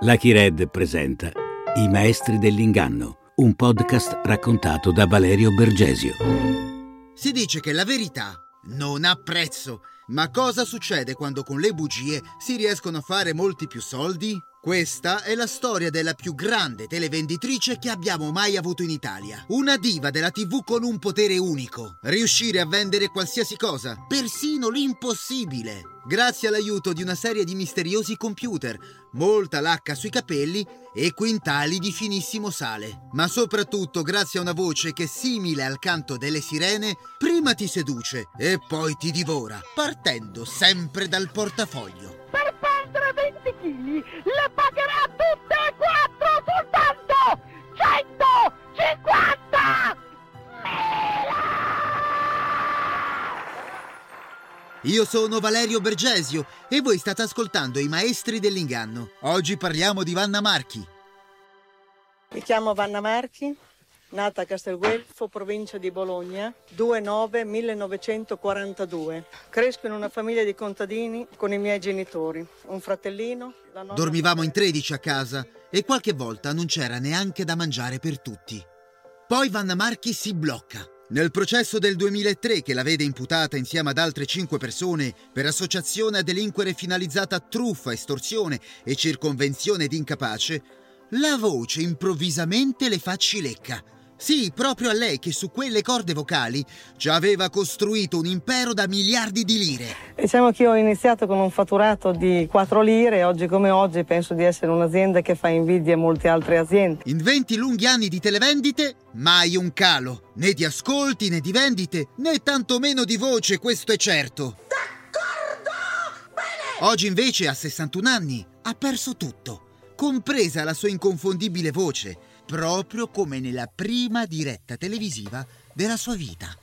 Lucky Red presenta I maestri dell'inganno, un podcast raccontato da Valerio Bergesio. Si dice che la verità non ha prezzo, ma cosa succede quando con le bugie si riescono a fare molti più soldi? Questa è la storia della più grande televenditrice che abbiamo mai avuto in Italia. Una diva della TV con un potere unico. Riuscire a vendere qualsiasi cosa, persino l'impossibile. Grazie all'aiuto di una serie di misteriosi computer, molta lacca sui capelli e quintali di finissimo sale. Ma soprattutto grazie a una voce che, simile al canto delle sirene, prima ti seduce e poi ti divora, partendo sempre dal portafoglio le pagherà tutte e quattro soltanto 150 Io sono Valerio Bergesio e voi state ascoltando I Maestri dell'Inganno. Oggi parliamo di Vanna Marchi. Mi chiamo Vanna Marchi, nata a Castelguelfo, provincia di Bologna, 2-9-1942. Cresco in una famiglia di contadini con i miei genitori, un fratellino. Dormivamo in 13 a casa e qualche volta non c'era neanche da mangiare per tutti. Poi Vanna Marchi si blocca. Nel processo del 2003, che la vede imputata insieme ad altre 5 persone per associazione a delinquere finalizzata a truffa, estorsione e circonvenzione di incapace, la voce improvvisamente le fa cilecca sì, proprio a lei che su quelle corde vocali già aveva costruito un impero da miliardi di lire. Diciamo che io ho iniziato con un fatturato di 4 lire e oggi come oggi penso di essere un'azienda che fa invidia a molte altre aziende. In 20 lunghi anni di televendite, mai un calo, né di ascolti né di vendite, né tantomeno di voce, questo è certo. D'accordo! Bene! Oggi invece, a 61 anni, ha perso tutto, compresa la sua inconfondibile voce proprio come nella prima diretta televisiva della sua vita.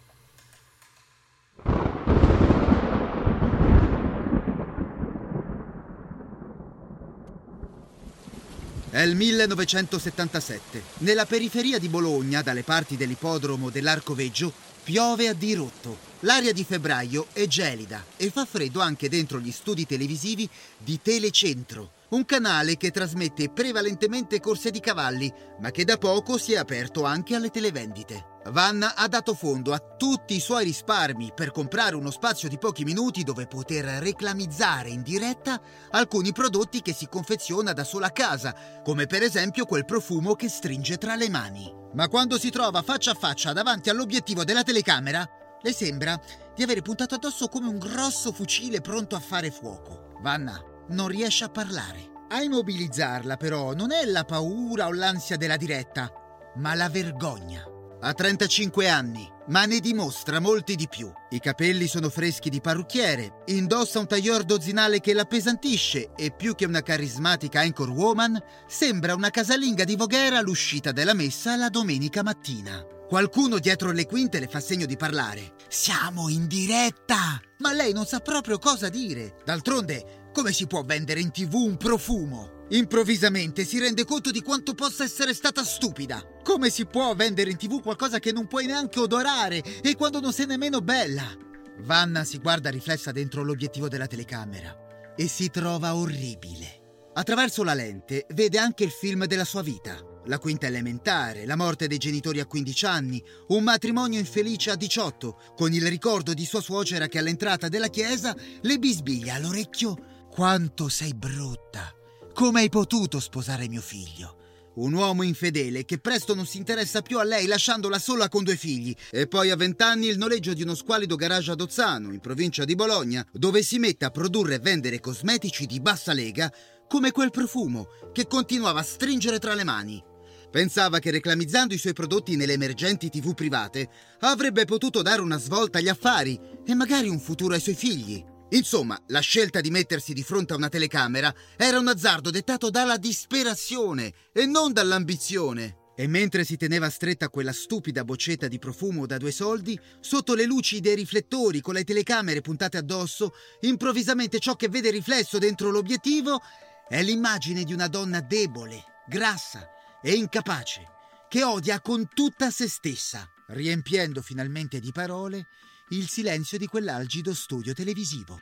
È il 1977. Nella periferia di Bologna, dalle parti dell'ippodromo dell'Arcoveggio, piove a dirotto. L'aria di febbraio è gelida e fa freddo anche dentro gli studi televisivi di Telecentro, un canale che trasmette prevalentemente corse di cavalli, ma che da poco si è aperto anche alle televendite. Vanna ha dato fondo a tutti i suoi risparmi per comprare uno spazio di pochi minuti dove poter reclamizzare in diretta alcuni prodotti che si confeziona da sola a casa, come per esempio quel profumo che stringe tra le mani. Ma quando si trova faccia a faccia davanti all'obiettivo della telecamera, le sembra di avere puntato addosso come un grosso fucile pronto a fare fuoco. Vanna non riesce a parlare. A immobilizzarla però non è la paura o l'ansia della diretta, ma la vergogna. Ha 35 anni, ma ne dimostra molti di più. I capelli sono freschi di parrucchiere, indossa un taglior dozzinale che l'appesantisce e più che una carismatica anchor woman, sembra una casalinga di Voghera all'uscita della messa la domenica mattina. Qualcuno dietro le quinte le fa segno di parlare. Siamo in diretta! Ma lei non sa proprio cosa dire. D'altronde, come si può vendere in tv un profumo? Improvvisamente si rende conto di quanto possa essere stata stupida. Come si può vendere in tv qualcosa che non puoi neanche odorare e quando non sei nemmeno bella? Vanna si guarda riflessa dentro l'obiettivo della telecamera e si trova orribile. Attraverso la lente vede anche il film della sua vita. La quinta elementare, la morte dei genitori a 15 anni, un matrimonio infelice a 18, con il ricordo di sua suocera che all'entrata della chiesa le bisbiglia all'orecchio quanto sei brutta! Come hai potuto sposare mio figlio? Un uomo infedele che presto non si interessa più a lei lasciandola sola con due figli e poi a vent'anni il noleggio di uno squalido garage ad Ozzano, in provincia di Bologna, dove si mette a produrre e vendere cosmetici di bassa lega come quel profumo che continuava a stringere tra le mani. Pensava che reclamizzando i suoi prodotti nelle emergenti tv private avrebbe potuto dare una svolta agli affari e magari un futuro ai suoi figli. Insomma, la scelta di mettersi di fronte a una telecamera era un azzardo dettato dalla disperazione e non dall'ambizione. E mentre si teneva stretta quella stupida boccetta di profumo da due soldi, sotto le luci dei riflettori con le telecamere puntate addosso, improvvisamente ciò che vede riflesso dentro l'obiettivo è l'immagine di una donna debole, grassa e incapace, che odia con tutta se stessa, riempiendo finalmente di parole il silenzio di quell'algido studio televisivo.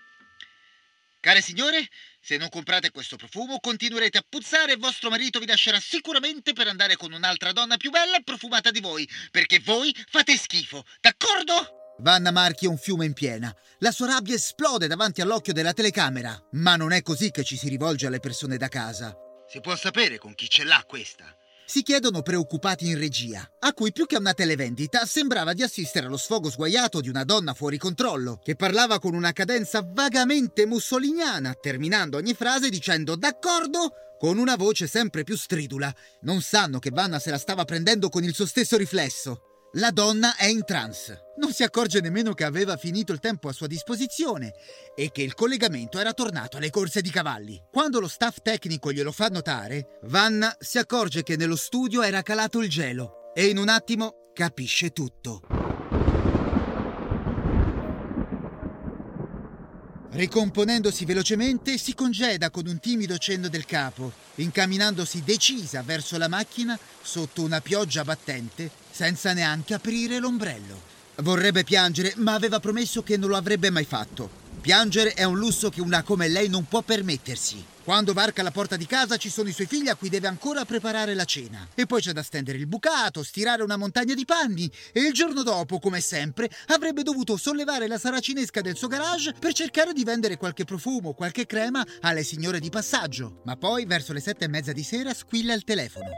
Care signore, se non comprate questo profumo continuerete a puzzare e vostro marito vi lascerà sicuramente per andare con un'altra donna più bella e profumata di voi, perché voi fate schifo, d'accordo? Vanna Marchi è un fiume in piena. La sua rabbia esplode davanti all'occhio della telecamera. Ma non è così che ci si rivolge alle persone da casa. Si può sapere con chi ce l'ha questa? Si chiedono preoccupati in regia, a cui più che a una televendita sembrava di assistere allo sfogo sguaiato di una donna fuori controllo, che parlava con una cadenza vagamente mussoliniana, terminando ogni frase dicendo d'accordo con una voce sempre più stridula. Non sanno che Vanna se la stava prendendo con il suo stesso riflesso. La donna è in trance. Non si accorge nemmeno che aveva finito il tempo a sua disposizione e che il collegamento era tornato alle corse di cavalli. Quando lo staff tecnico glielo fa notare, Vanna si accorge che nello studio era calato il gelo e in un attimo capisce tutto. Ricomponendosi velocemente, si congeda con un timido cenno del capo, incamminandosi decisa verso la macchina sotto una pioggia battente, senza neanche aprire l'ombrello. Vorrebbe piangere, ma aveva promesso che non lo avrebbe mai fatto. Piangere è un lusso che una come lei non può permettersi. Quando varca la porta di casa ci sono i suoi figli a cui deve ancora preparare la cena. E poi c'è da stendere il bucato, stirare una montagna di panni e il giorno dopo, come sempre, avrebbe dovuto sollevare la saracinesca del suo garage per cercare di vendere qualche profumo, qualche crema alle signore di passaggio. Ma poi, verso le sette e mezza di sera, squilla il telefono.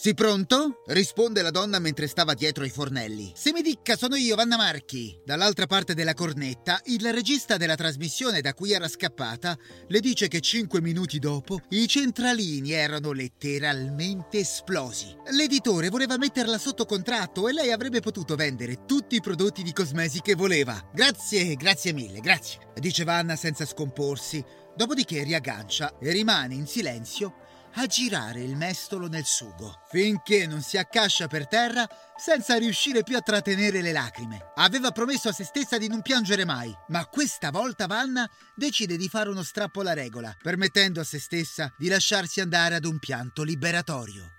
Sì, pronto? risponde la donna mentre stava dietro ai fornelli. Se mi dica, sono io, Vanna Marchi. Dall'altra parte della cornetta, il regista della trasmissione da cui era scappata le dice che cinque minuti dopo i centralini erano letteralmente esplosi. L'editore voleva metterla sotto contratto e lei avrebbe potuto vendere tutti i prodotti di cosmesi che voleva. Grazie, grazie mille, grazie, dice Vanna senza scomporsi. Dopodiché riaggancia e rimane in silenzio a girare il mestolo nel sugo, finché non si accascia per terra senza riuscire più a trattenere le lacrime. Aveva promesso a se stessa di non piangere mai, ma questa volta Vanna decide di fare uno strappo alla regola, permettendo a se stessa di lasciarsi andare ad un pianto liberatorio.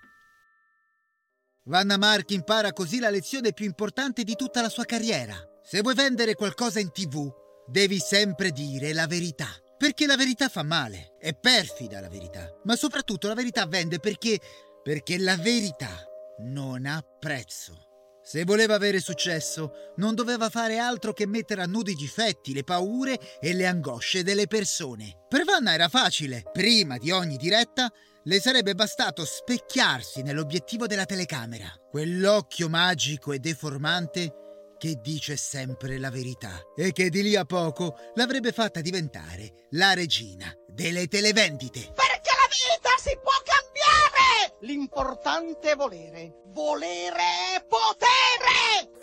Vanna Marchi impara così la lezione più importante di tutta la sua carriera. Se vuoi vendere qualcosa in tv, devi sempre dire la verità. Perché la verità fa male, è perfida la verità, ma soprattutto la verità vende perché... perché la verità non ha prezzo. Se voleva avere successo, non doveva fare altro che mettere a nudo i difetti, le paure e le angosce delle persone. Per Vanna era facile. Prima di ogni diretta, le sarebbe bastato specchiarsi nell'obiettivo della telecamera. Quell'occhio magico e deformante che dice sempre la verità e che di lì a poco l'avrebbe fatta diventare la regina delle televendite. Perché la vita si può cambiare! L'importante è volere. Volere è potere!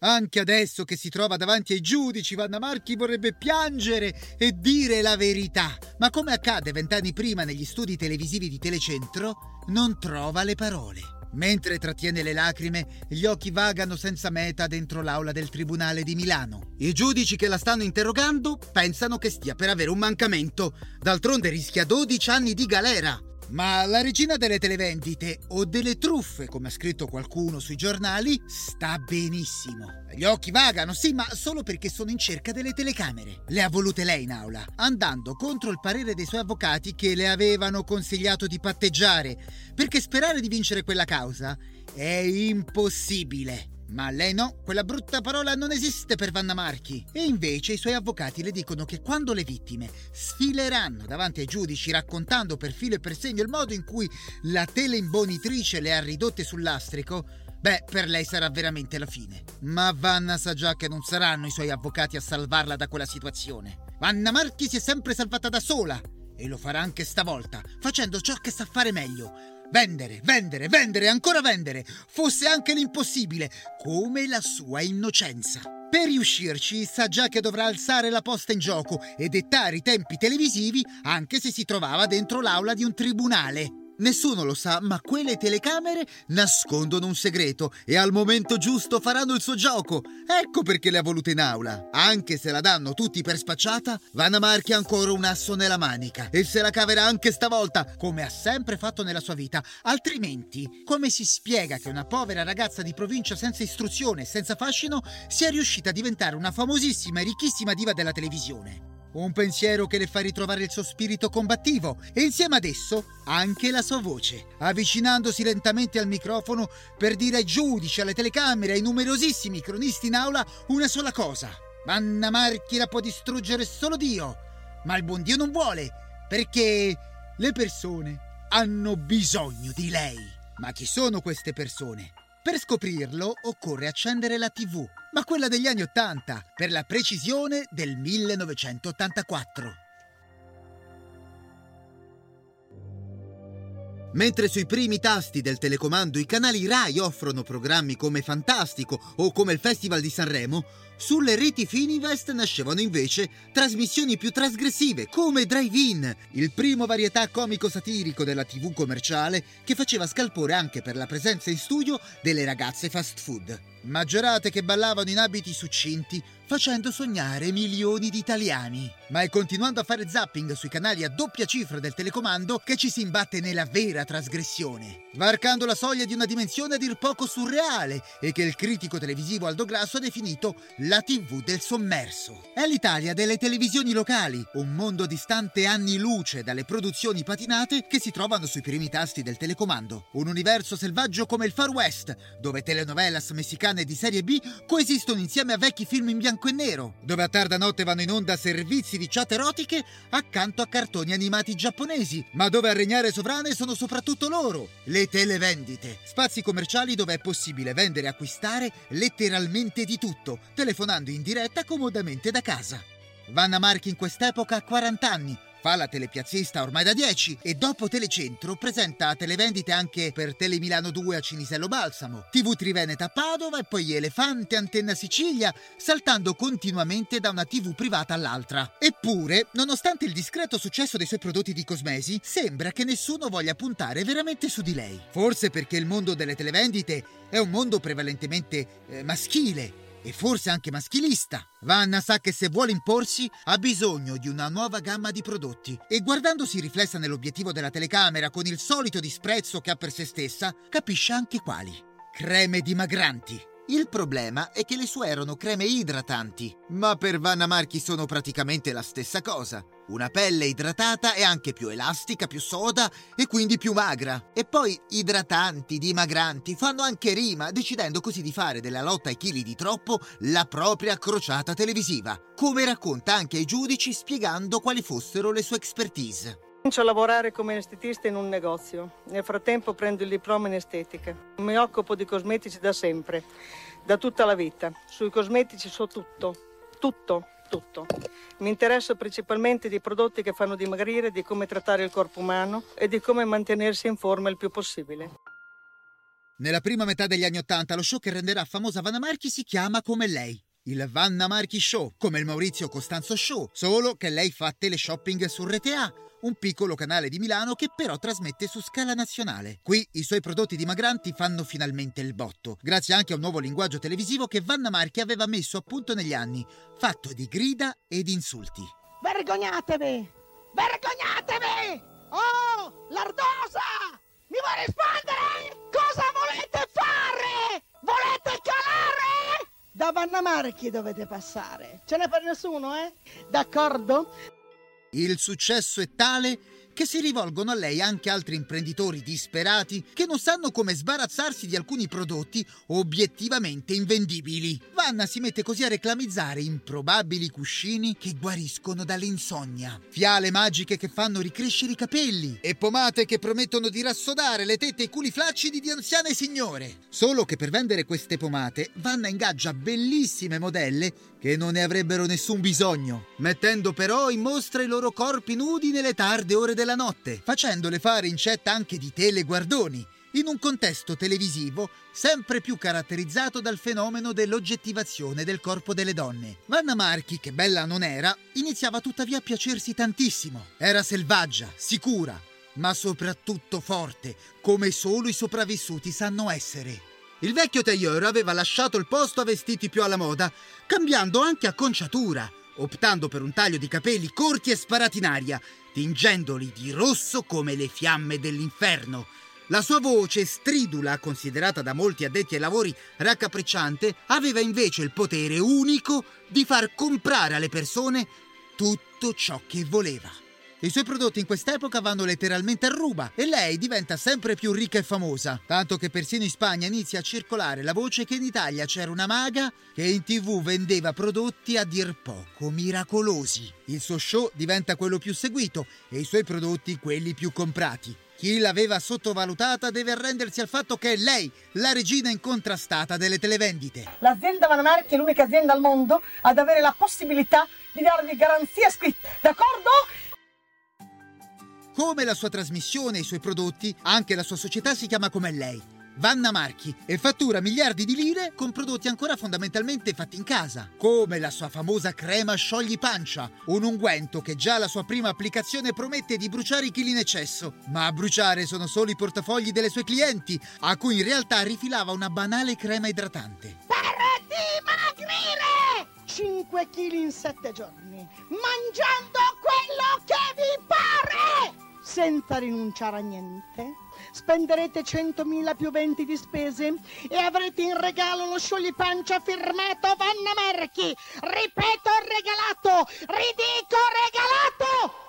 Anche adesso che si trova davanti ai giudici, Vanna Marchi vorrebbe piangere e dire la verità. Ma come accade vent'anni prima negli studi televisivi di Telecentro, non trova le parole. Mentre trattiene le lacrime, gli occhi vagano senza meta dentro l'aula del Tribunale di Milano. I giudici che la stanno interrogando pensano che stia per avere un mancamento. D'altronde rischia 12 anni di galera. Ma la regina delle televendite o delle truffe, come ha scritto qualcuno sui giornali, sta benissimo. Gli occhi vagano, sì, ma solo perché sono in cerca delle telecamere. Le ha volute lei in aula, andando contro il parere dei suoi avvocati che le avevano consigliato di patteggiare, perché sperare di vincere quella causa è impossibile. Ma lei no, quella brutta parola non esiste per Vanna Marchi. E invece i suoi avvocati le dicono che quando le vittime sfileranno davanti ai giudici raccontando per filo e per segno il modo in cui la teleimbonitrice le ha ridotte sul lastrico, beh, per lei sarà veramente la fine. Ma Vanna sa già che non saranno i suoi avvocati a salvarla da quella situazione. Vanna Marchi si è sempre salvata da sola e lo farà anche stavolta, facendo ciò che sa fare meglio Vendere, vendere, vendere, ancora vendere, fosse anche l'impossibile, come la sua innocenza. Per riuscirci sa già che dovrà alzare la posta in gioco e dettare i tempi televisivi anche se si trovava dentro l'aula di un tribunale. Nessuno lo sa, ma quelle telecamere nascondono un segreto e al momento giusto faranno il suo gioco. Ecco perché le ha volute in aula. Anche se la danno tutti per spacciata, Vanna Marchi ha ancora un asso nella manica e se la caverà anche stavolta, come ha sempre fatto nella sua vita. Altrimenti, come si spiega che una povera ragazza di provincia senza istruzione e senza fascino sia riuscita a diventare una famosissima e ricchissima diva della televisione? Un pensiero che le fa ritrovare il suo spirito combattivo e insieme ad esso anche la sua voce, avvicinandosi lentamente al microfono per dire ai giudici, alle telecamere, ai numerosissimi cronisti in aula una sola cosa. Vanna Marchi la può distruggere solo Dio, ma il buon Dio non vuole, perché le persone hanno bisogno di lei. Ma chi sono queste persone? Per scoprirlo occorre accendere la TV, ma quella degli anni Ottanta, per la precisione del 1984. Mentre sui primi tasti del telecomando i canali RAI offrono programmi come Fantastico o come il Festival di Sanremo, sulle reti Fininvest nascevano invece trasmissioni più trasgressive come Drive-In, il primo varietà comico-satirico della TV commerciale che faceva scalpore anche per la presenza in studio delle ragazze fast food. Maggiorate che ballavano in abiti succinti, facendo sognare milioni di italiani. Ma è continuando a fare zapping sui canali a doppia cifra del telecomando che ci si imbatte nella vera trasgressione, varcando la soglia di una dimensione a dir poco surreale e che il critico televisivo Aldo Grasso ha definito la TV del sommerso. È l'Italia delle televisioni locali, un mondo distante anni luce dalle produzioni patinate che si trovano sui primi tasti del telecomando. Un universo selvaggio come il Far West, dove telenovelas messicane di serie B coesistono insieme a vecchi film in bianco e nero, dove a tarda notte vanno in onda servizi di chat erotiche accanto a cartoni animati giapponesi, ma dove a regnare sovrane sono soprattutto loro, le televendite, spazi commerciali dove è possibile vendere e acquistare letteralmente di tutto, telefonando in diretta comodamente da casa. Vanna Marchi in quest'epoca ha 40 anni, Fa la telepiazzista ormai da 10 e dopo Telecentro presenta televendite anche per Telemilano 2 a Cinisello Balsamo, TV Triveneta a Padova e poi Elefante Antenna Sicilia, saltando continuamente da una TV privata all'altra. Eppure, nonostante il discreto successo dei suoi prodotti di cosmesi, sembra che nessuno voglia puntare veramente su di lei. Forse perché il mondo delle televendite è un mondo prevalentemente eh, maschile e forse anche maschilista. Vanna sa che se vuole imporsi ha bisogno di una nuova gamma di prodotti e guardandosi riflessa nell'obiettivo della telecamera con il solito disprezzo che ha per se stessa, capisce anche quali. Creme dimagranti. Il problema è che le sue erano creme idratanti, ma per Vanna Marchi sono praticamente la stessa cosa. Una pelle idratata è anche più elastica, più soda e quindi più magra. E poi idratanti, dimagranti fanno anche rima, decidendo così di fare della lotta ai chili di troppo la propria crociata televisiva, come racconta anche ai giudici spiegando quali fossero le sue expertise. Comincio a lavorare come estetista in un negozio. Nel frattempo prendo il diploma in estetica. Mi occupo di cosmetici da sempre, da tutta la vita. Sui cosmetici so tutto, tutto, tutto. Mi interesso principalmente di prodotti che fanno dimagrire, di come trattare il corpo umano e di come mantenersi in forma il più possibile. Nella prima metà degli anni Ottanta lo show che renderà famosa Vanna Marchi si chiama come lei. Il Vanna Marchi Show, come il Maurizio Costanzo Show, solo che lei fa teleshopping su Rete A, un piccolo canale di Milano che però trasmette su scala nazionale. Qui i suoi prodotti dimagranti fanno finalmente il botto, grazie anche a un nuovo linguaggio televisivo che Vanna Marchi aveva messo a punto negli anni, fatto di grida e di insulti. Vergognatevi! Vergognatevi! Oh, l'ardosa! Mi vuoi rispondere? Cosa volete fare? Volete calare? Da Vanna Marchi dovete passare. Ce n'è per nessuno, eh? D'accordo? Il successo è tale che si rivolgono a lei anche altri imprenditori disperati che non sanno come sbarazzarsi di alcuni prodotti obiettivamente invendibili. Vanna si mette così a reclamizzare improbabili cuscini che guariscono dall'insonnia, fiale magiche che fanno ricrescere i capelli e pomate che promettono di rassodare le tette e i culi flaccidi di anziane signore. Solo che per vendere queste pomate Vanna ingaggia bellissime modelle che non ne avrebbero nessun bisogno, mettendo però in mostra i loro corpi nudi nelle tarde ore della notte, facendole fare incetta anche di teleguardoni, in un contesto televisivo sempre più caratterizzato dal fenomeno dell'oggettivazione del corpo delle donne. Vanna Marchi, che bella non era, iniziava tuttavia a piacersi tantissimo. Era selvaggia, sicura, ma soprattutto forte, come solo i sopravvissuti sanno essere. Il vecchio tailleur aveva lasciato il posto a vestiti più alla moda, cambiando anche acconciatura, optando per un taglio di capelli corti e sparati in aria, tingendoli di rosso come le fiamme dell'inferno. La sua voce stridula, considerata da molti addetti ai lavori raccapricciante, aveva invece il potere unico di far comprare alle persone tutto ciò che voleva. I suoi prodotti in quest'epoca vanno letteralmente a ruba e lei diventa sempre più ricca e famosa, tanto che persino in Spagna inizia a circolare la voce che in Italia c'era una maga che in tv vendeva prodotti a dir poco miracolosi. Il suo show diventa quello più seguito e i suoi prodotti quelli più comprati. Chi l'aveva sottovalutata deve arrendersi al fatto che è lei, la regina incontrastata delle televendite. L'azienda Vanamarchi è l'unica azienda al mondo ad avere la possibilità di darvi garanzia scritta, d'accordo? Come la sua trasmissione e i suoi prodotti, anche la sua società si chiama come lei, Vanna Marchi, e fattura miliardi di lire con prodotti ancora fondamentalmente fatti in casa, come la sua famosa crema sciogli pancia, un unguento che già alla sua prima applicazione promette di bruciare i chili in eccesso, ma a bruciare sono solo i portafogli delle sue clienti, a cui in realtà rifilava una banale crema idratante. Per dimagrire! 5 kg in 7 giorni, mangiando quello che vi pare! senza rinunciare a niente. Spenderete 100.000 più 20 di spese e avrete in regalo lo scioglipancia firmato Vanna Marchi. Ripeto, regalato! Ridico regalato!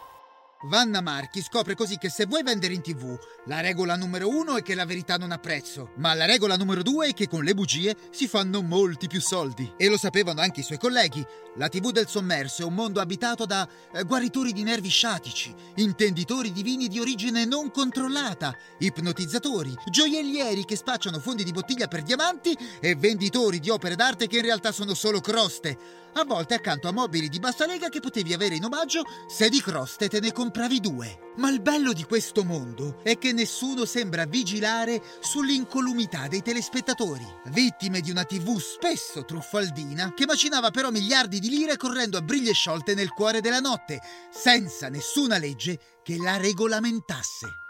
Vanna Marchi scopre così che se vuoi vendere in tv, la regola numero uno è che la verità non ha prezzo, ma la regola numero due è che con le bugie si fanno molti più soldi. E lo sapevano anche i suoi colleghi. La tv del sommerso è un mondo abitato da eh, guaritori di nervi sciatici, intenditori di vini di origine non controllata, ipnotizzatori, gioiellieri che spacciano fondi di bottiglia per diamanti e venditori di opere d'arte che in realtà sono solo croste a volte accanto a mobili di bassa lega che potevi avere in omaggio se di croste te ne compravi due. Ma il bello di questo mondo è che nessuno sembra vigilare sull'incolumità dei telespettatori, vittime di una TV spesso truffaldina che macinava però miliardi di lire correndo a briglie sciolte nel cuore della notte, senza nessuna legge che la regolamentasse.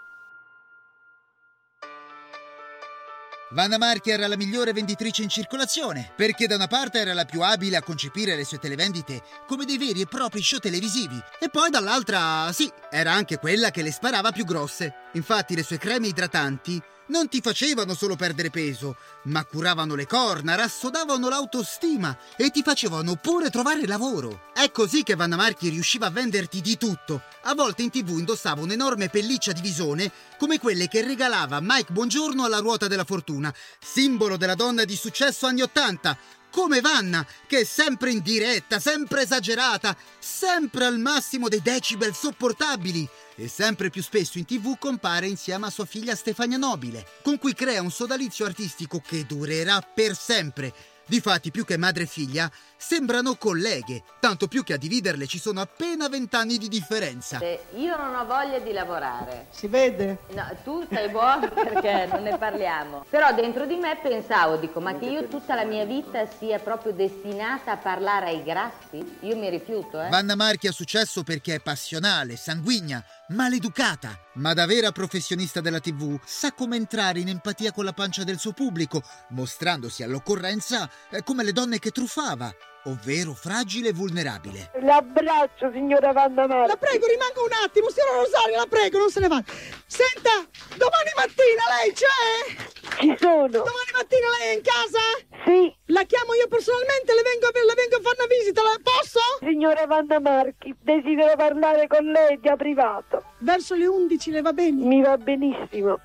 Vanna Marchi era la migliore venditrice in circolazione, perché da una parte era la più abile a concepire le sue televendite come dei veri e propri show televisivi, e poi dall'altra, sì, era anche quella che le sparava più grosse. Infatti le sue creme idratanti non ti facevano solo perdere peso, ma curavano le corna, rassodavano l'autostima e ti facevano pure trovare lavoro. È così che Vanna Marchi riusciva a venderti di tutto. A volte in tv indossava un'enorme pelliccia di visone come quelle che regalava Mike Buongiorno alla ruota della fortuna, simbolo della donna di successo anni Ottanta, come Vanna, che è sempre in diretta, sempre esagerata, sempre al massimo dei decibel sopportabili. E sempre più spesso in tv compare insieme a sua figlia Stefania Nobile, con cui crea un sodalizio artistico che durerà per sempre Difatti, più che madre e figlia, sembrano colleghe, tanto più che a dividerle ci sono appena vent'anni di differenza. Io non ho voglia di lavorare. Si vede? No, tu stai buono perché non ne parliamo. Però dentro di me pensavo, dico, ma che io tutta la mia vita sia proprio destinata a parlare ai grassi? Io mi rifiuto, eh. Vanna Marchi ha successo perché è passionale, sanguigna, maleducata, ma da vera professionista della TV sa come entrare in empatia con la pancia del suo pubblico, mostrandosi all'occorrenza eh, come le donne che truffava, ovvero fragile e vulnerabile. L'abbraccio, signora Vanna Marchi. La prego, rimanga un attimo, signora Rosaria, la prego, non se ne va. Senta, domani mattina lei c'è? Ci sono. Domani mattina lei è in casa? Sì, La chiamo io personalmente, le vengo, a- le vengo a fare una visita, la posso? signora Vanna Marchi, desidero parlare con lei da privato. Verso le 11 le va bene? Mi va benissimo.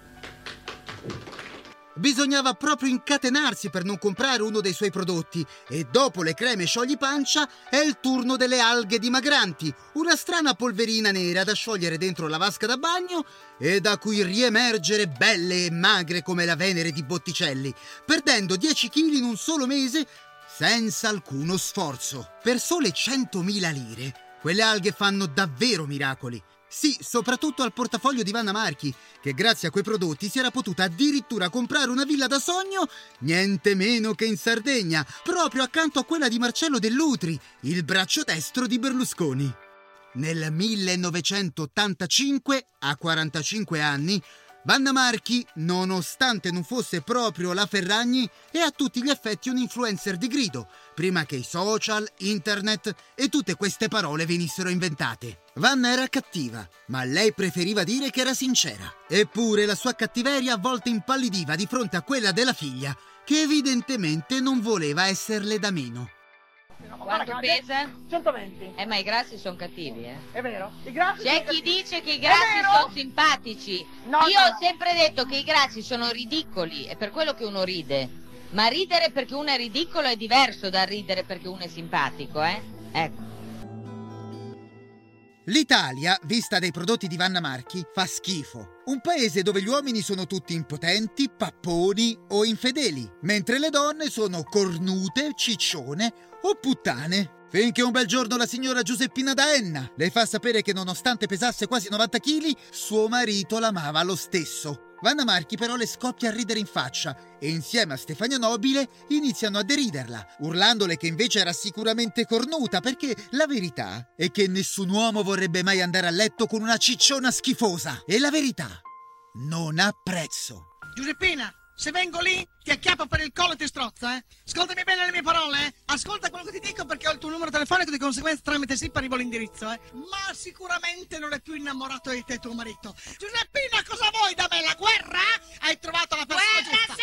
Bisognava proprio incatenarsi per non comprare uno dei suoi prodotti e dopo le creme sciogli pancia è il turno delle alghe dimagranti, una strana polverina nera da sciogliere dentro la vasca da bagno e da cui riemergere belle e magre come la Venere di Botticelli, perdendo 10 kg in un solo mese senza alcuno sforzo. Per sole 100.000 lire, quelle alghe fanno davvero miracoli. Sì, soprattutto al portafoglio di Vanna Marchi, che grazie a quei prodotti si era potuta addirittura comprare una villa da sogno, niente meno che in Sardegna, proprio accanto a quella di Marcello Dell'Utri, il braccio destro di Berlusconi. Nel 1985, a 45 anni, Vanna Marchi, nonostante non fosse proprio la Ferragni, è a tutti gli effetti un influencer di grido, prima che i social, internet e tutte queste parole venissero inventate. Vanna era cattiva, ma lei preferiva dire che era sincera. Eppure la sua cattiveria a volte impallidiva di fronte a quella della figlia, che evidentemente non voleva esserle da meno. Quanto pesa? 120. Eh, ma i grassi sono cattivi, eh. È vero? I grassi C'è chi cattivi. dice che i grassi sono simpatici. No, Io no, ho sempre detto che i grassi sono ridicoli, è per quello che uno ride. Ma ridere perché uno è ridicolo è diverso da ridere perché uno è simpatico, eh? Ecco. L'Italia, vista dai prodotti di Vanna Marchi, fa schifo. Un paese dove gli uomini sono tutti impotenti, papponi o infedeli, mentre le donne sono cornute, ciccione o puttane. Finché un bel giorno la signora Giuseppina da Enna le fa sapere che nonostante pesasse quasi 90 kg, suo marito l'amava lo stesso. Vanna Marchi però le scoppia a ridere in faccia e insieme a Stefania Nobile iniziano a deriderla, urlandole che invece era sicuramente cornuta perché la verità è che nessun uomo vorrebbe mai andare a letto con una cicciona schifosa e la verità non ha prezzo. Giuseppina, se vengo lì ti acchiappo per il collo e ti strozzo, eh? Ascoltami bene le mie parole, eh? Ascolta quello che ti dico perché ho il tuo numero telefonico, di conseguenza tramite SIP arrivo l'indirizzo, eh? Ma sicuramente non è più innamorato di te tuo marito. Giuseppina, cosa vuoi da me? La guerra? Hai trovato la persona giusta.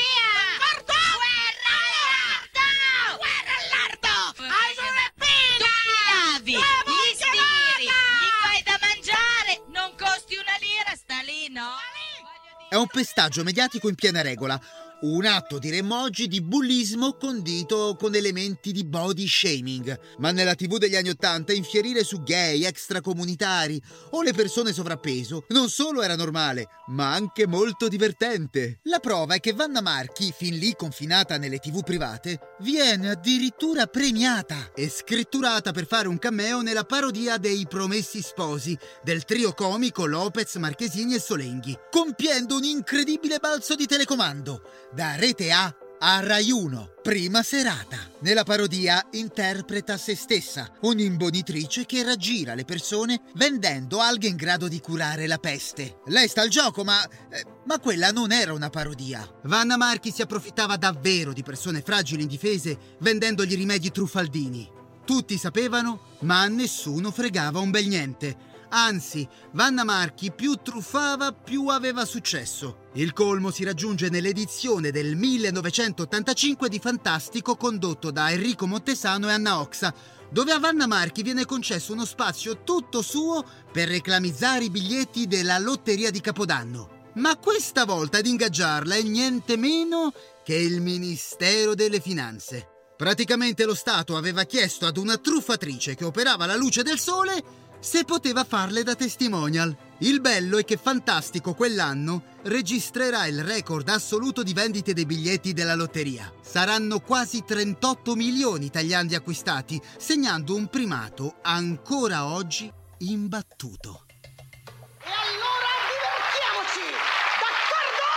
È un pestaggio mediatico in piena regola, un atto diremmo oggi di bullismo condito con elementi di body shaming. Ma nella TV degli anni Ottanta infierire su gay, extracomunitari o le persone sovrappeso non solo era normale, ma anche molto divertente. La prova è che Vanna Marchi, fin lì confinata nelle TV private, viene addirittura premiata e scritturata per fare un cameo nella parodia dei Promessi Sposi del trio comico Lopez, Marchesini e Solenghi, compiendo un incredibile balzo di telecomando da Rete A a Rai 1, prima serata. Nella parodia interpreta se stessa, un'imbonitrice che raggira le persone vendendo alghe in grado di curare la peste. Lei sta al gioco, ma... eh, ma quella non era una parodia. Vanna Marchi si approfittava davvero di persone fragili e indifese vendendogli rimedi truffaldini. Tutti sapevano, ma a nessuno fregava un bel niente. Anzi, Vanna Marchi più truffava, più aveva successo. Il colmo si raggiunge nell'edizione del 1985 di Fantastico condotto da Enrico Montesano e Anna Oxa, dove a Vanna Marchi viene concesso uno spazio tutto suo per reclamizzare i biglietti della lotteria di Capodanno. Ma questa volta ad ingaggiarla è niente meno che il Ministero delle Finanze. Praticamente lo Stato aveva chiesto ad una truffatrice che operava alla luce del sole se poteva farle da testimonial. Il bello è che Fantastico quell'anno registrerà il record assoluto di vendite dei biglietti della lotteria. Saranno quasi 38 milioni italiani acquistati, segnando un primato ancora oggi imbattuto. E allora divertiamoci! D'accordo?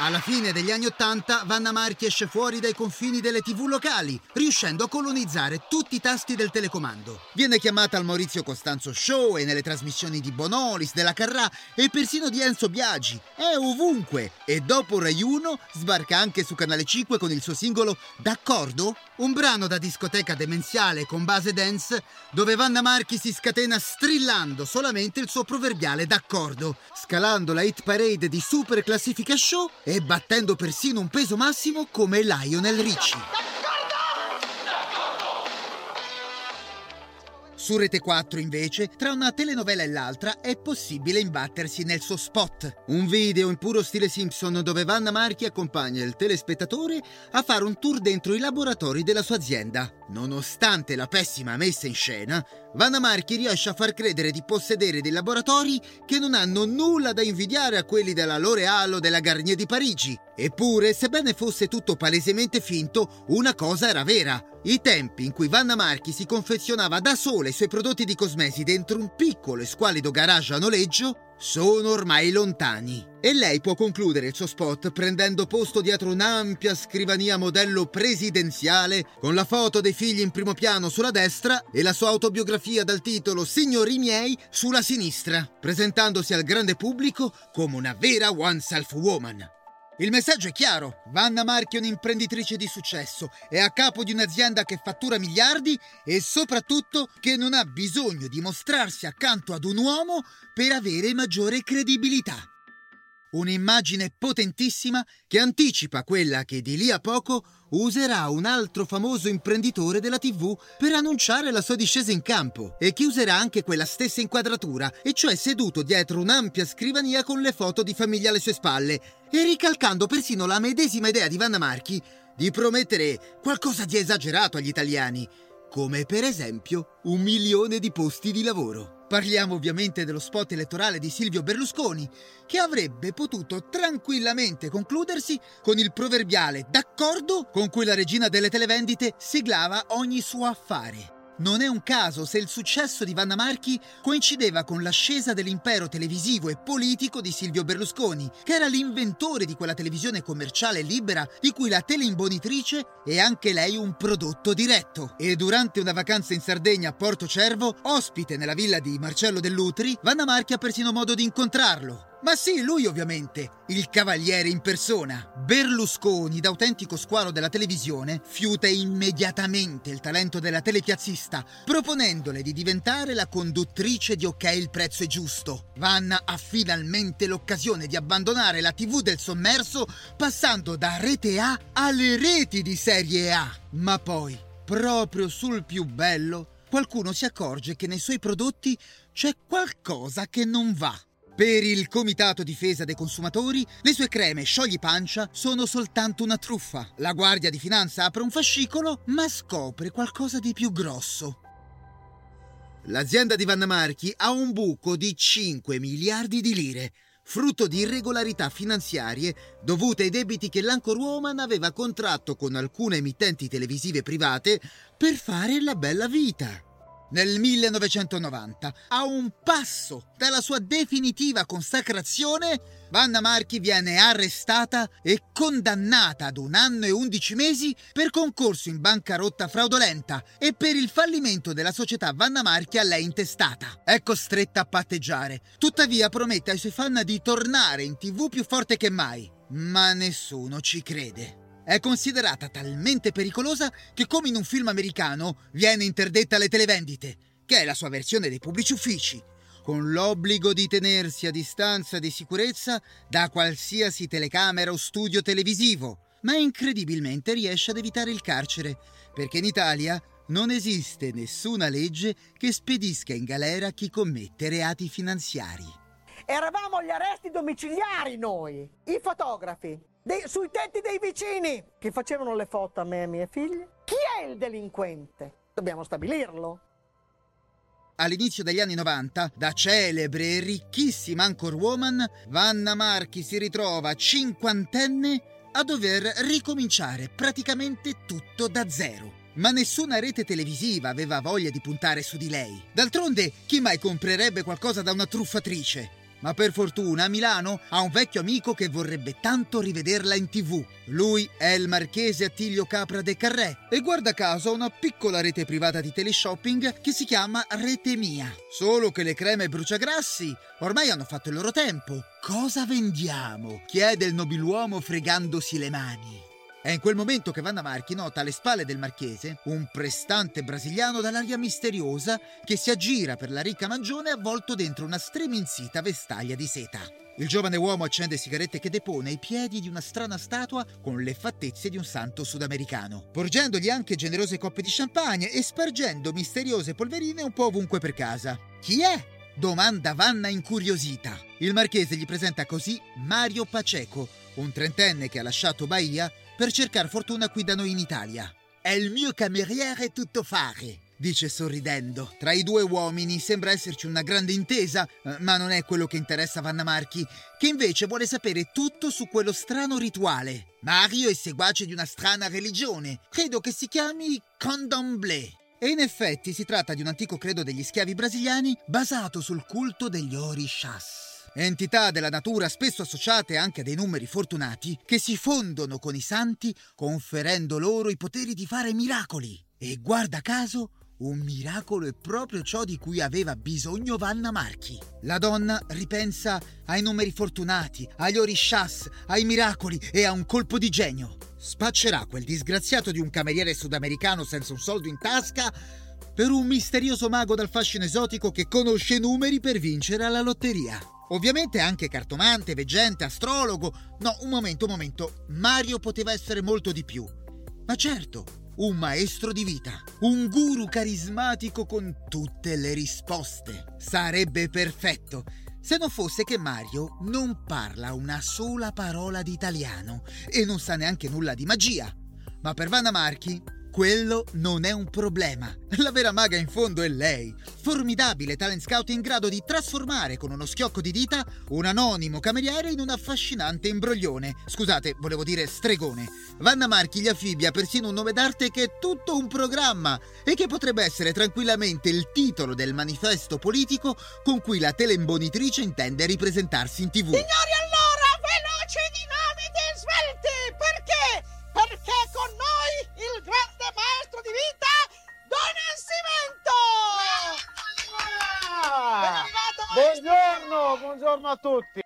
Alla fine degli anni Ottanta, Vanna Marchi esce fuori dai confini delle tv locali, riuscendo a colonizzare tutti i tasti del telecomando. Viene chiamata al Maurizio Costanzo Show e nelle trasmissioni di Bonolis, della Carrà e persino di Enzo Biagi. È ovunque e dopo Rai 1 sbarca anche su Canale 5 con il suo singolo D'accordo? Un brano da discoteca demenziale con base dance dove Vanna Marchi si scatena strillando solamente il suo proverbiale d'accordo, scalando la hit parade di Super Classifica Show e battendo persino un peso massimo come Lionel Richie. Su Rete 4, invece, tra una telenovela e l'altra è possibile imbattersi nel suo spot. Un video in puro stile Simpson dove Vanna Marchi accompagna il telespettatore a fare un tour dentro i laboratori della sua azienda. Nonostante la pessima messa in scena, Vanna Marchi riesce a far credere di possedere dei laboratori che non hanno nulla da invidiare a quelli della L'Oréal o della Garnier di Parigi. Eppure, sebbene fosse tutto palesemente finto, una cosa era vera. I tempi in cui Vanna Marchi si confezionava da sola i suoi prodotti di cosmesi dentro un piccolo e squalido garage a noleggio sono ormai lontani e lei può concludere il suo spot prendendo posto dietro un'ampia scrivania modello presidenziale con la foto dei figli in primo piano sulla destra e la sua autobiografia dal titolo Signori miei sulla sinistra, presentandosi al grande pubblico come una vera one self woman. Il messaggio è chiaro. Vanna Marchi è un'imprenditrice di successo, è a capo di un'azienda che fattura miliardi e soprattutto che non ha bisogno di mostrarsi accanto ad un uomo per avere maggiore credibilità. Un'immagine potentissima che anticipa quella che di lì a poco userà un altro famoso imprenditore della TV per annunciare la sua discesa in campo e che userà anche quella stessa inquadratura, e cioè seduto dietro un'ampia scrivania con le foto di famiglia alle sue spalle e ricalcando persino la medesima idea di Vanna Marchi di promettere qualcosa di esagerato agli italiani, come per esempio un milione di posti di lavoro. Parliamo ovviamente dello spot elettorale di Silvio Berlusconi, che avrebbe potuto tranquillamente concludersi con il proverbiale d'accordo con cui la regina delle televendite siglava ogni suo affare. Non è un caso se il successo di Vanna Marchi coincideva con l'ascesa dell'impero televisivo e politico di Silvio Berlusconi, che era l'inventore di quella televisione commerciale libera di cui la teleimbonitrice è anche lei un prodotto diretto. E durante una vacanza in Sardegna a Porto Cervo, ospite nella villa di Marcello Dell'Utri, Vanna Marchi ha persino modo di incontrarlo. Ma sì, lui ovviamente, il cavaliere in persona. Berlusconi, da autentico squalo della televisione, fiuta immediatamente il talento della telepiazzista, proponendole di diventare la conduttrice di Ok il prezzo è giusto. Vanna ha finalmente l'occasione di abbandonare la TV del sommerso passando da rete A alle reti di serie A. Ma poi, proprio sul più bello, qualcuno si accorge che nei suoi prodotti c'è qualcosa che non va. Per il Comitato Difesa dei Consumatori, le sue creme sciogli pancia sono soltanto una truffa. La Guardia di Finanza apre un fascicolo, ma scopre qualcosa di più grosso. L'azienda di Vanna Marchi ha un buco di 5 miliardi di lire, frutto di irregolarità finanziarie dovute ai debiti che l'Anchorwoman aveva contratto con alcune emittenti televisive private per fare la bella vita nel 1990, a un passo dalla sua definitiva consacrazione, Vanna Marchi viene arrestata e condannata ad un anno e undici mesi per concorso in bancarotta fraudolenta e per il fallimento della società Vanna Marchi a lei intestata. È costretta a patteggiare, tuttavia promette ai suoi fan di tornare in tv più forte che mai. Ma nessuno ci crede è considerata talmente pericolosa che come in un film americano viene interdetta alle televendite, che è la sua versione dei pubblici uffici, con l'obbligo di tenersi a distanza di sicurezza da qualsiasi telecamera o studio televisivo, ma incredibilmente riesce ad evitare il carcere, perché in Italia non esiste nessuna legge che spedisca in galera chi commette reati finanziari. Eravamo agli arresti domiciliari noi, i fotografi dei, sui tetti dei vicini che facevano le foto a me e ai miei figli. Chi è il delinquente? Dobbiamo stabilirlo. All'inizio degli anni 90, da celebre e ricchissima anchorwoman, Vanna Marchi si ritrova cinquantenne a dover ricominciare praticamente tutto da zero. Ma nessuna rete televisiva aveva voglia di puntare su di lei. D'altronde, chi mai comprerebbe qualcosa da una truffatrice? Ma per fortuna Milano ha un vecchio amico che vorrebbe tanto rivederla in tv. Lui è il marchese Attilio Capra de Carré e guarda caso ha una piccola rete privata di teleshopping che si chiama Rete Mia. Solo che le creme bruciagrassi ormai hanno fatto il loro tempo. Cosa vendiamo? chiede il nobiluomo fregandosi le mani. È in quel momento che Vanna Marchi nota alle spalle del marchese un prestante brasiliano dall'aria misteriosa che si aggira per la ricca magione avvolto dentro una streminzita vestaglia di seta. Il giovane uomo accende sigarette che depone ai piedi di una strana statua con le fattezze di un santo sudamericano, porgendogli anche generose coppe di champagne e spargendo misteriose polverine un po' ovunque per casa. Chi è? Domanda Vanna incuriosita. Il marchese gli presenta così Mario Paceco, un trentenne che ha lasciato Bahia per cercare fortuna qui da noi in Italia. È il mio cameriere tutto fare, dice sorridendo. Tra i due uomini sembra esserci una grande intesa, eh, ma non è quello che interessa Vanna Marchi, che invece vuole sapere tutto su quello strano rituale. Mario è seguace di una strana religione, credo che si chiami Condomblé. E in effetti si tratta di un antico credo degli schiavi brasiliani basato sul culto degli orishas. Entità della natura spesso associate anche a dei numeri fortunati che si fondono con i santi conferendo loro i poteri di fare miracoli. E guarda caso, un miracolo è proprio ciò di cui aveva bisogno Vanna Marchi. La donna ripensa ai numeri fortunati, agli orishas, ai miracoli e a un colpo di genio. Spaccerà quel disgraziato di un cameriere sudamericano senza un soldo in tasca per un misterioso mago dal fascino esotico che conosce i numeri per vincere alla lotteria. Ovviamente anche cartomante, veggente, astrologo. No, un momento, un momento. Mario poteva essere molto di più. Ma certo, un maestro di vita, un guru carismatico con tutte le risposte. Sarebbe perfetto se non fosse che Mario non parla una sola parola di italiano e non sa neanche nulla di magia. Ma per Vanna Marchi quello non è un problema. La vera maga in fondo è lei. Formidabile talent scout in grado di trasformare con uno schiocco di dita un anonimo cameriere in un affascinante imbroglione. Scusate, volevo dire stregone. Vanna Marchi gli affibbia persino un nome d'arte che è tutto un programma e che potrebbe essere tranquillamente il titolo del manifesto politico con cui la telembonitrice intende ripresentarsi in tv. Signori allora, veloci, dinamici e svelti, perché? Perché con noi di vita, Don Nascimento! Buongiorno, buongiorno a tutti.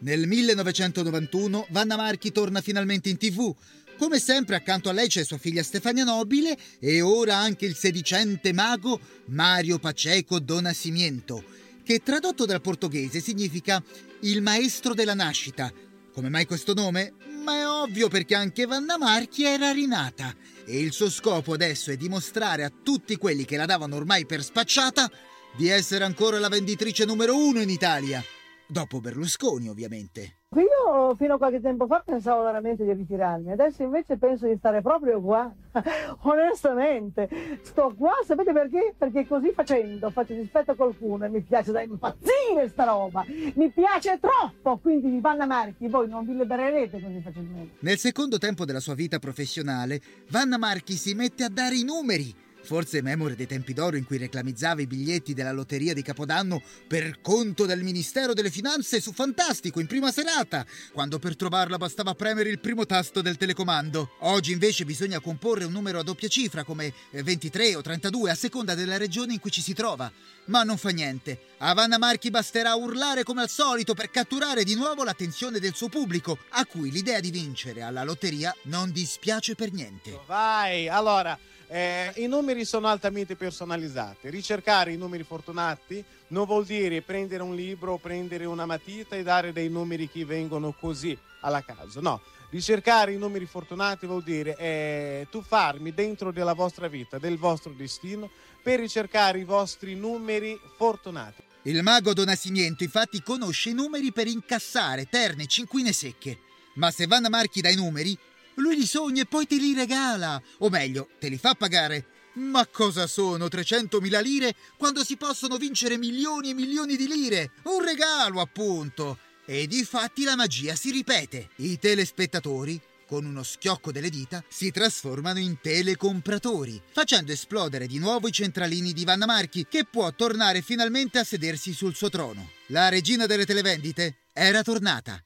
Nel 1991 Vanna Marchi torna finalmente in tv. Come sempre accanto a lei c'è sua figlia Stefania Nobile e ora anche il sedicente mago Mario Paceco Donasimiento, che tradotto dal portoghese significa il maestro della nascita, come mai questo nome? Ma è ovvio perché anche Vanna Marchi era rinata e il suo scopo adesso è dimostrare a tutti quelli che la davano ormai per spacciata di essere ancora la venditrice numero uno in Italia. Dopo Berlusconi, ovviamente. Io fino a qualche tempo fa pensavo veramente di ritirarmi, adesso invece penso di stare proprio qua. Onestamente, sto qua, sapete perché? Perché così facendo faccio dispetto a qualcuno e mi piace da impazzire sta roba. Mi piace troppo, quindi Vanna Marchi, voi non vi libererete così facilmente. Nel secondo tempo della sua vita professionale, Vanna Marchi si mette a dare i numeri Forse memore dei tempi d'oro in cui reclamizzava i biglietti della lotteria di Capodanno per conto del Ministero delle Finanze su Fantastico in prima serata, quando per trovarla bastava premere il primo tasto del telecomando. Oggi invece bisogna comporre un numero a doppia cifra come 23 eh, o 32 a seconda della regione in cui ci si trova. Ma non fa niente. A Vanna Marchi basterà urlare come al solito per catturare di nuovo l'attenzione del suo pubblico, a cui l'idea di vincere alla lotteria non dispiace per niente. Vai, allora eh, I numeri sono altamente personalizzati. Ricercare i numeri fortunati non vuol dire prendere un libro, prendere una matita e dare dei numeri che vengono così alla caso. No, ricercare i numeri fortunati vuol dire eh, tuffarmi dentro della vostra vita, del vostro destino, per ricercare i vostri numeri fortunati. Il mago Donasimiento infatti conosce i numeri per incassare terne cinquine secche. Ma se Vanna Marchi dai numeri, lui li sogna e poi te li regala. O meglio, te li fa pagare. Ma cosa sono 300.000 lire quando si possono vincere milioni e milioni di lire? Un regalo, appunto. E di fatti la magia si ripete. I telespettatori, con uno schiocco delle dita, si trasformano in telecompratori, facendo esplodere di nuovo i centralini di Vanna Marchi, che può tornare finalmente a sedersi sul suo trono. La regina delle televendite era tornata.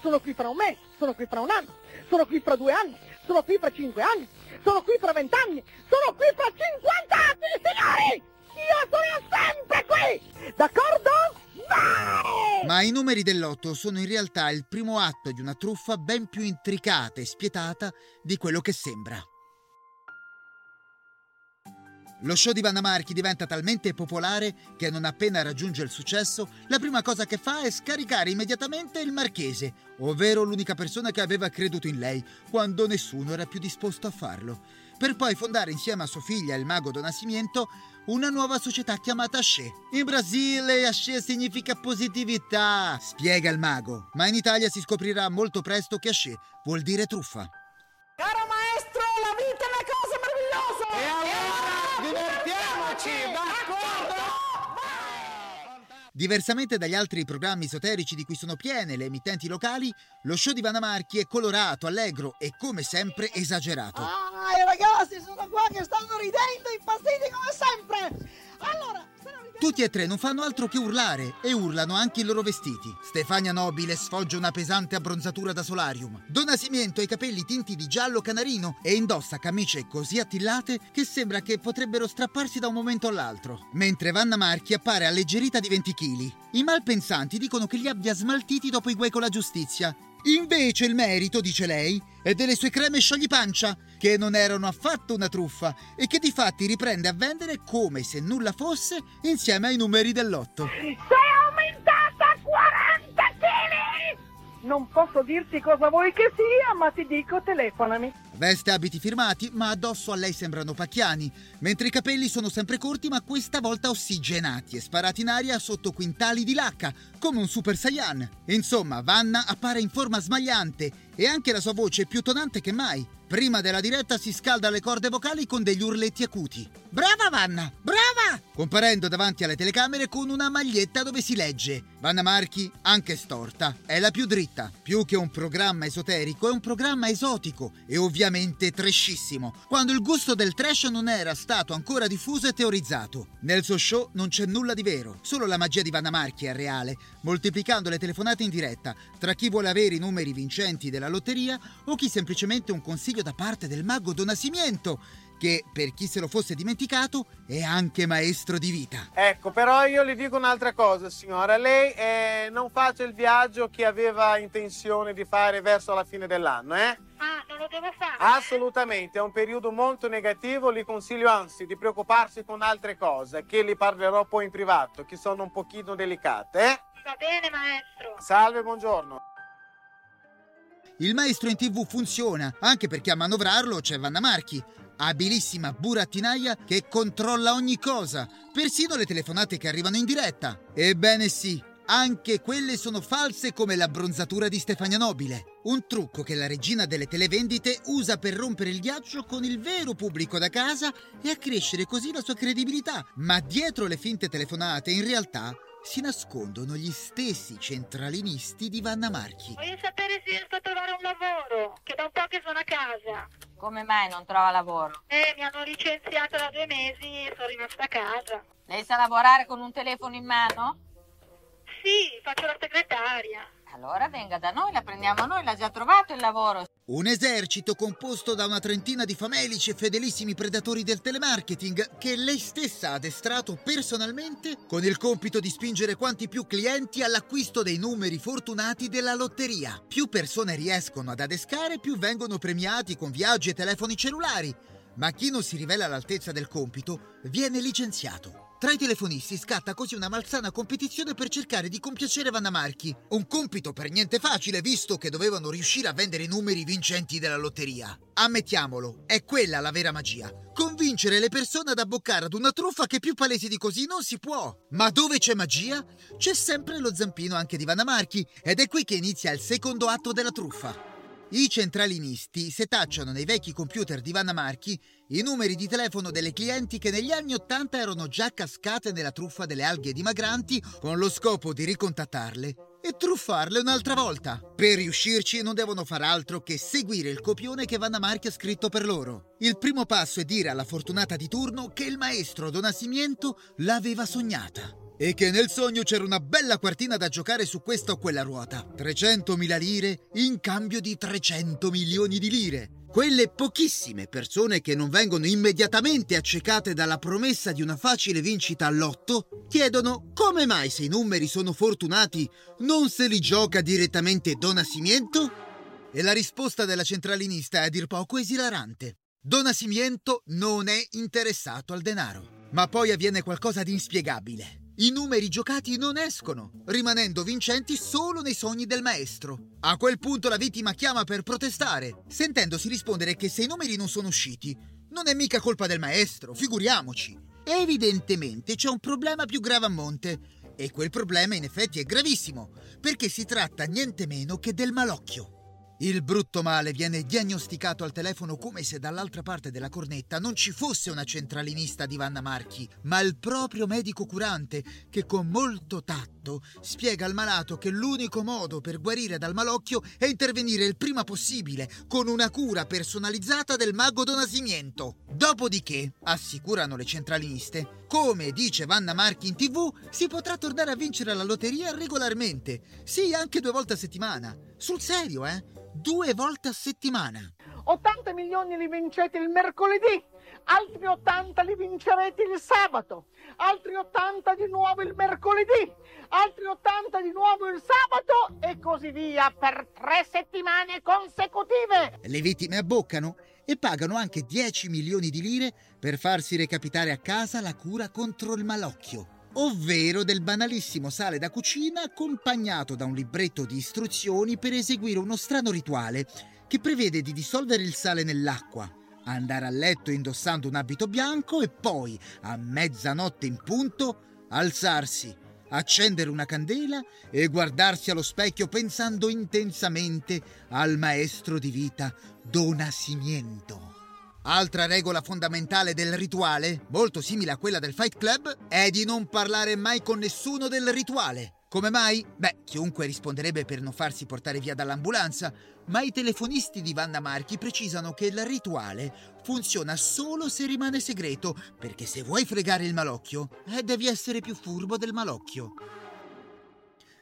Sono qui fra un mese, sono qui fra un anno sono qui fra due anni, sono qui fra cinque anni, sono qui fra vent'anni, sono qui fra cinquanta anni, signori! Io sono sempre qui! D'accordo? Vai! Ma i numeri dell'otto sono in realtà il primo atto di una truffa ben più intricata e spietata di quello che sembra. Lo show di Vanna Marchi diventa talmente popolare che non appena raggiunge il successo, la prima cosa che fa è scaricare immediatamente il marchese, ovvero l'unica persona che aveva creduto in lei, quando nessuno era più disposto a farlo, per poi fondare insieme a sua figlia, il mago Don Nascimento, una nuova società chiamata Axé. In Brasile Axé significa positività, spiega il mago, ma in Italia si scoprirà molto presto che Axé vuol dire truffa. Diversamente dagli altri programmi esoterici di cui sono piene le emittenti locali, lo show di Vanna Marchi è colorato, allegro e come sempre esagerato. Ah, i ragazzi sono qua che stanno ridendo, impazziti come sempre. Allora, tutti e tre non fanno altro che urlare e urlano anche i loro vestiti. Stefania Nobile sfoggia una pesante abbronzatura da solarium. Don Nascimento ha i capelli tinti di giallo canarino e indossa camicie così attillate che sembra che potrebbero strapparsi da un momento all'altro. Mentre Vanna Marchi appare alleggerita di 20 kg. I malpensanti dicono che li abbia smaltiti dopo i guai con la giustizia Invece il merito, dice lei, è delle sue creme sciogli-pancia, che non erano affatto una truffa e che di fatti riprende a vendere come se nulla fosse insieme ai numeri dell'otto. Sei aumentata a 40 kg! Non posso dirti cosa vuoi che sia, ma ti dico telefonami. Veste abiti firmati, ma addosso a lei sembrano pacchiani, mentre i capelli sono sempre corti, ma questa volta ossigenati e sparati in aria sotto quintali di lacca, come un Super Saiyan. Insomma, Vanna appare in forma smagliante e anche la sua voce è più tonante che mai. Prima della diretta si scalda le corde vocali con degli urletti acuti. Brava Vanna, brava! Comparendo davanti alle telecamere con una maglietta dove si legge Vanna Marchi, anche storta, è la più dritta. Più che un programma esoterico, è un programma esotico e ovviamente trashissimo, quando il gusto del trash non era stato ancora diffuso e teorizzato. Nel suo show non c'è nulla di vero, solo la magia di Vanna Marchi è reale, moltiplicando le telefonate in diretta tra chi vuole avere i numeri vincenti della lotteria o chi semplicemente un consiglio da parte del mago Don Nascimento, che, per chi se lo fosse dimenticato, è anche maestro di vita. Ecco, però io le dico un'altra cosa, signora. Lei eh, non faccia il viaggio che aveva intenzione di fare verso la fine dell'anno, eh? Ah, non lo devo fare? Assolutamente, è un periodo molto negativo. Le consiglio anzi di preoccuparsi con altre cose, che le parlerò poi in privato, che sono un pochino delicate, eh? Va bene, maestro. Salve, buongiorno. Il maestro in tv funziona, anche perché a manovrarlo c'è Vanna Marchi, abilissima burattinaia che controlla ogni cosa, persino le telefonate che arrivano in diretta. Ebbene sì, anche quelle sono false come l'abbronzatura di Stefania Nobile. Un trucco che la regina delle televendite usa per rompere il ghiaccio con il vero pubblico da casa e accrescere così la sua credibilità. Ma dietro le finte telefonate, in realtà, si nascondono gli stessi centralinisti di Vanna Marchi. Voglio sapere se riesco a trovare un lavoro, che da un po' che sono a casa. Come mai non trova lavoro? Eh, mi hanno licenziato da due mesi e sono rimasta a casa. Lei sa lavorare con un telefono in mano? Sì, faccio la segretaria. Allora venga da noi, la prendiamo noi, l'ha già trovato il lavoro. Un esercito composto da una trentina di famelici e fedelissimi predatori del telemarketing che lei stessa ha addestrato personalmente con il compito di spingere quanti più clienti all'acquisto dei numeri fortunati della lotteria. Più persone riescono ad adescare, più vengono premiati con viaggi e telefoni cellulari. Ma chi non si rivela all'altezza del compito viene licenziato. Tra i telefonisti scatta così una malsana competizione per cercare di compiacere Vanna Marchi. Un compito per niente facile, visto che dovevano riuscire a vendere i numeri vincenti della lotteria. Ammettiamolo, è quella la vera magia. Convincere le persone ad abboccare ad una truffa che più palese di così non si può. Ma dove c'è magia? C'è sempre lo zampino anche di Vanna Marchi, ed è qui che inizia il secondo atto della truffa. I centralinisti setacciano nei vecchi computer di Vanna Marchi i numeri di telefono delle clienti che negli anni Ottanta erano già cascate nella truffa delle alghe dimagranti con lo scopo di ricontattarle e truffarle un'altra volta. Per riuscirci non devono far altro che seguire il copione che Vanna Marchi ha scritto per loro. Il primo passo è dire alla fortunata di turno che il maestro Don Asimiento l'aveva sognata e che nel sogno c'era una bella quartina da giocare su questa o quella ruota. 300.000 lire in cambio di 300 milioni di lire. Quelle pochissime persone che non vengono immediatamente accecate dalla promessa di una facile vincita all'otto chiedono come mai se i numeri sono fortunati non se li gioca direttamente Don Asimiento? E la risposta della centralinista è a dir poco esilarante. Don Asimiento non è interessato al denaro. Ma poi avviene qualcosa di inspiegabile. I numeri giocati non escono, rimanendo vincenti solo nei sogni del maestro. A quel punto la vittima chiama per protestare, sentendosi rispondere che se i numeri non sono usciti, non è mica colpa del maestro, figuriamoci. Evidentemente c'è un problema più grave a monte. E quel problema in effetti è gravissimo, perché si tratta niente meno che del malocchio. Il brutto male viene diagnosticato al telefono come se dall'altra parte della cornetta non ci fosse una centralinista di Vanna Marchi, ma il proprio medico curante che con molto tatto spiega al malato che l'unico modo per guarire dal malocchio è intervenire il prima possibile con una cura personalizzata del mago Donasimiento. Dopodiché, assicurano le centraliniste, come dice Vanna Marchi in tv, si potrà tornare a vincere la lotteria regolarmente. Sì, anche due volte a settimana. Sul serio, eh? due volte a settimana. 80 milioni li vincete il mercoledì, altri 80 li vincerete il sabato, altri 80 di nuovo il mercoledì, altri 80 di nuovo il sabato e così via per tre settimane consecutive. Le vittime abboccano e pagano anche 10 milioni di lire per farsi recapitare a casa la cura contro il malocchio ovvero del banalissimo sale da cucina accompagnato da un libretto di istruzioni per eseguire uno strano rituale che prevede di dissolvere il sale nell'acqua, andare a letto indossando un abito bianco e poi, a mezzanotte in punto, alzarsi, accendere una candela e guardarsi allo specchio pensando intensamente al maestro di vita Don Asimiento. Altra regola fondamentale del rituale, molto simile a quella del Fight Club, è di non parlare mai con nessuno del rituale. Come mai? Beh, chiunque risponderebbe per non farsi portare via dall'ambulanza, ma i telefonisti di Vanna Marchi precisano che il rituale funziona solo se rimane segreto, perché se vuoi fregare il malocchio, eh, devi essere più furbo del malocchio.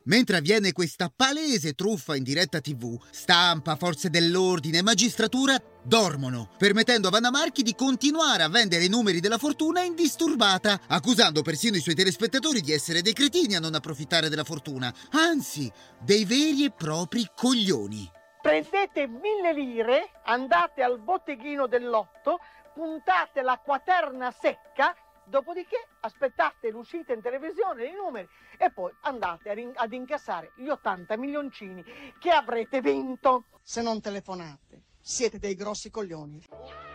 Mentre avviene questa palese truffa in diretta tv, stampa, forze dell'ordine e magistratura dormono, permettendo a Vanna Marchi di continuare a vendere i numeri della fortuna indisturbata, accusando persino i suoi telespettatori di essere dei cretini a non approfittare della fortuna, anzi, dei veri e propri coglioni. Prendete mille lire, andate al botteghino dell'otto, puntate la quaterna secca Dopodiché aspettate l'uscita in televisione dei numeri e poi andate ad incassare gli 80 milioncini che avrete vinto se non telefonate. Siete dei grossi coglioni.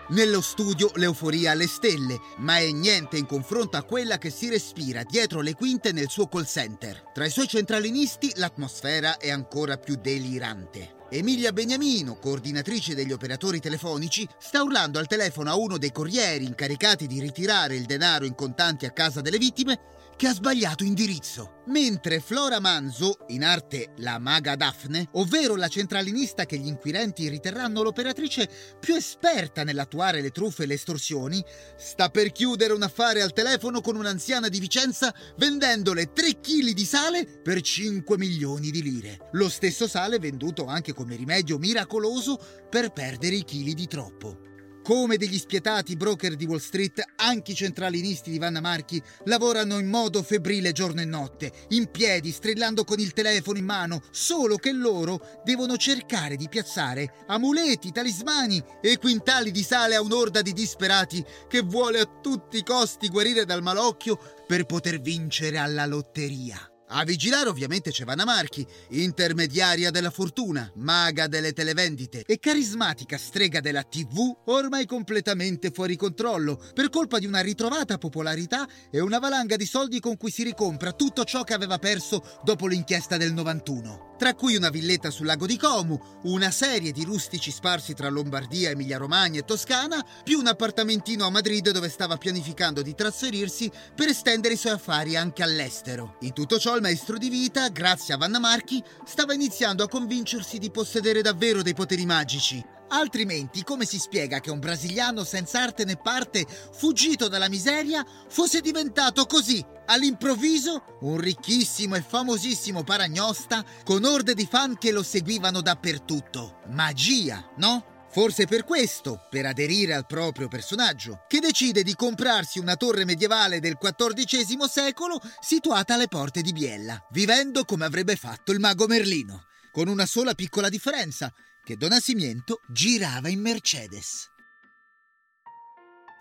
Nello studio l'euforia alle stelle, ma è niente in confronto a quella che si respira dietro le quinte nel suo call center. Tra i suoi centralinisti l'atmosfera è ancora più delirante. Emilia Beniamino, coordinatrice degli operatori telefonici, sta urlando al telefono a uno dei corrieri incaricati di ritirare il denaro in contanti a casa delle vittime che ha sbagliato indirizzo. Mentre Flora Manzo, in arte la maga Daphne, ovvero la centralinista che gli inquirenti riterranno l'operatrice più esperta nell'attuare le truffe e le estorsioni, sta per chiudere un affare al telefono con un'anziana di Vicenza vendendole 3 kg di sale per 5 milioni di lire. Lo stesso sale venduto anche come rimedio miracoloso per perdere i chili di troppo. Come degli spietati broker di Wall Street, anche i centralinisti di Vanna Marchi lavorano in modo febbrile giorno e notte, in piedi, strillando con il telefono in mano, solo che loro devono cercare di piazzare amuleti, talismani e quintali di sale a un'orda di disperati che vuole a tutti i costi guarire dal malocchio per poter vincere alla lotteria. A vigilare ovviamente c'è Vanna Marchi, intermediaria della fortuna, maga delle televendite e carismatica strega della TV ormai completamente fuori controllo per colpa di una ritrovata popolarità e una valanga di soldi con cui si ricompra tutto ciò che aveva perso dopo l'inchiesta del 91 tra cui una villetta sul lago di Como, una serie di rustici sparsi tra Lombardia, Emilia-Romagna e Toscana, più un appartamentino a Madrid dove stava pianificando di trasferirsi per estendere i suoi affari anche all'estero. In tutto ciò il maestro di vita, grazie a Vanna Marchi, stava iniziando a convincersi di possedere davvero dei poteri magici. Altrimenti, come si spiega che un brasiliano senza arte né parte, fuggito dalla miseria, fosse diventato così, all'improvviso, un ricchissimo e famosissimo paragnosta con orde di fan che lo seguivano dappertutto? Magia, no? Forse per questo, per aderire al proprio personaggio, che decide di comprarsi una torre medievale del XIV secolo situata alle porte di Biella, vivendo come avrebbe fatto il mago Merlino, con una sola piccola differenza, che Don Asimiento girava in Mercedes.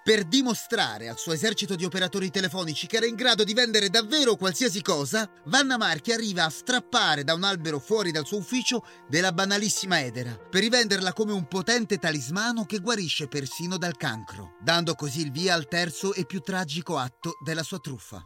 Per dimostrare al suo esercito di operatori telefonici che era in grado di vendere davvero qualsiasi cosa, Vanna Marchi arriva a strappare da un albero fuori dal suo ufficio della banalissima edera, per rivenderla come un potente talismano che guarisce persino dal cancro, dando così il via al terzo e più tragico atto della sua truffa.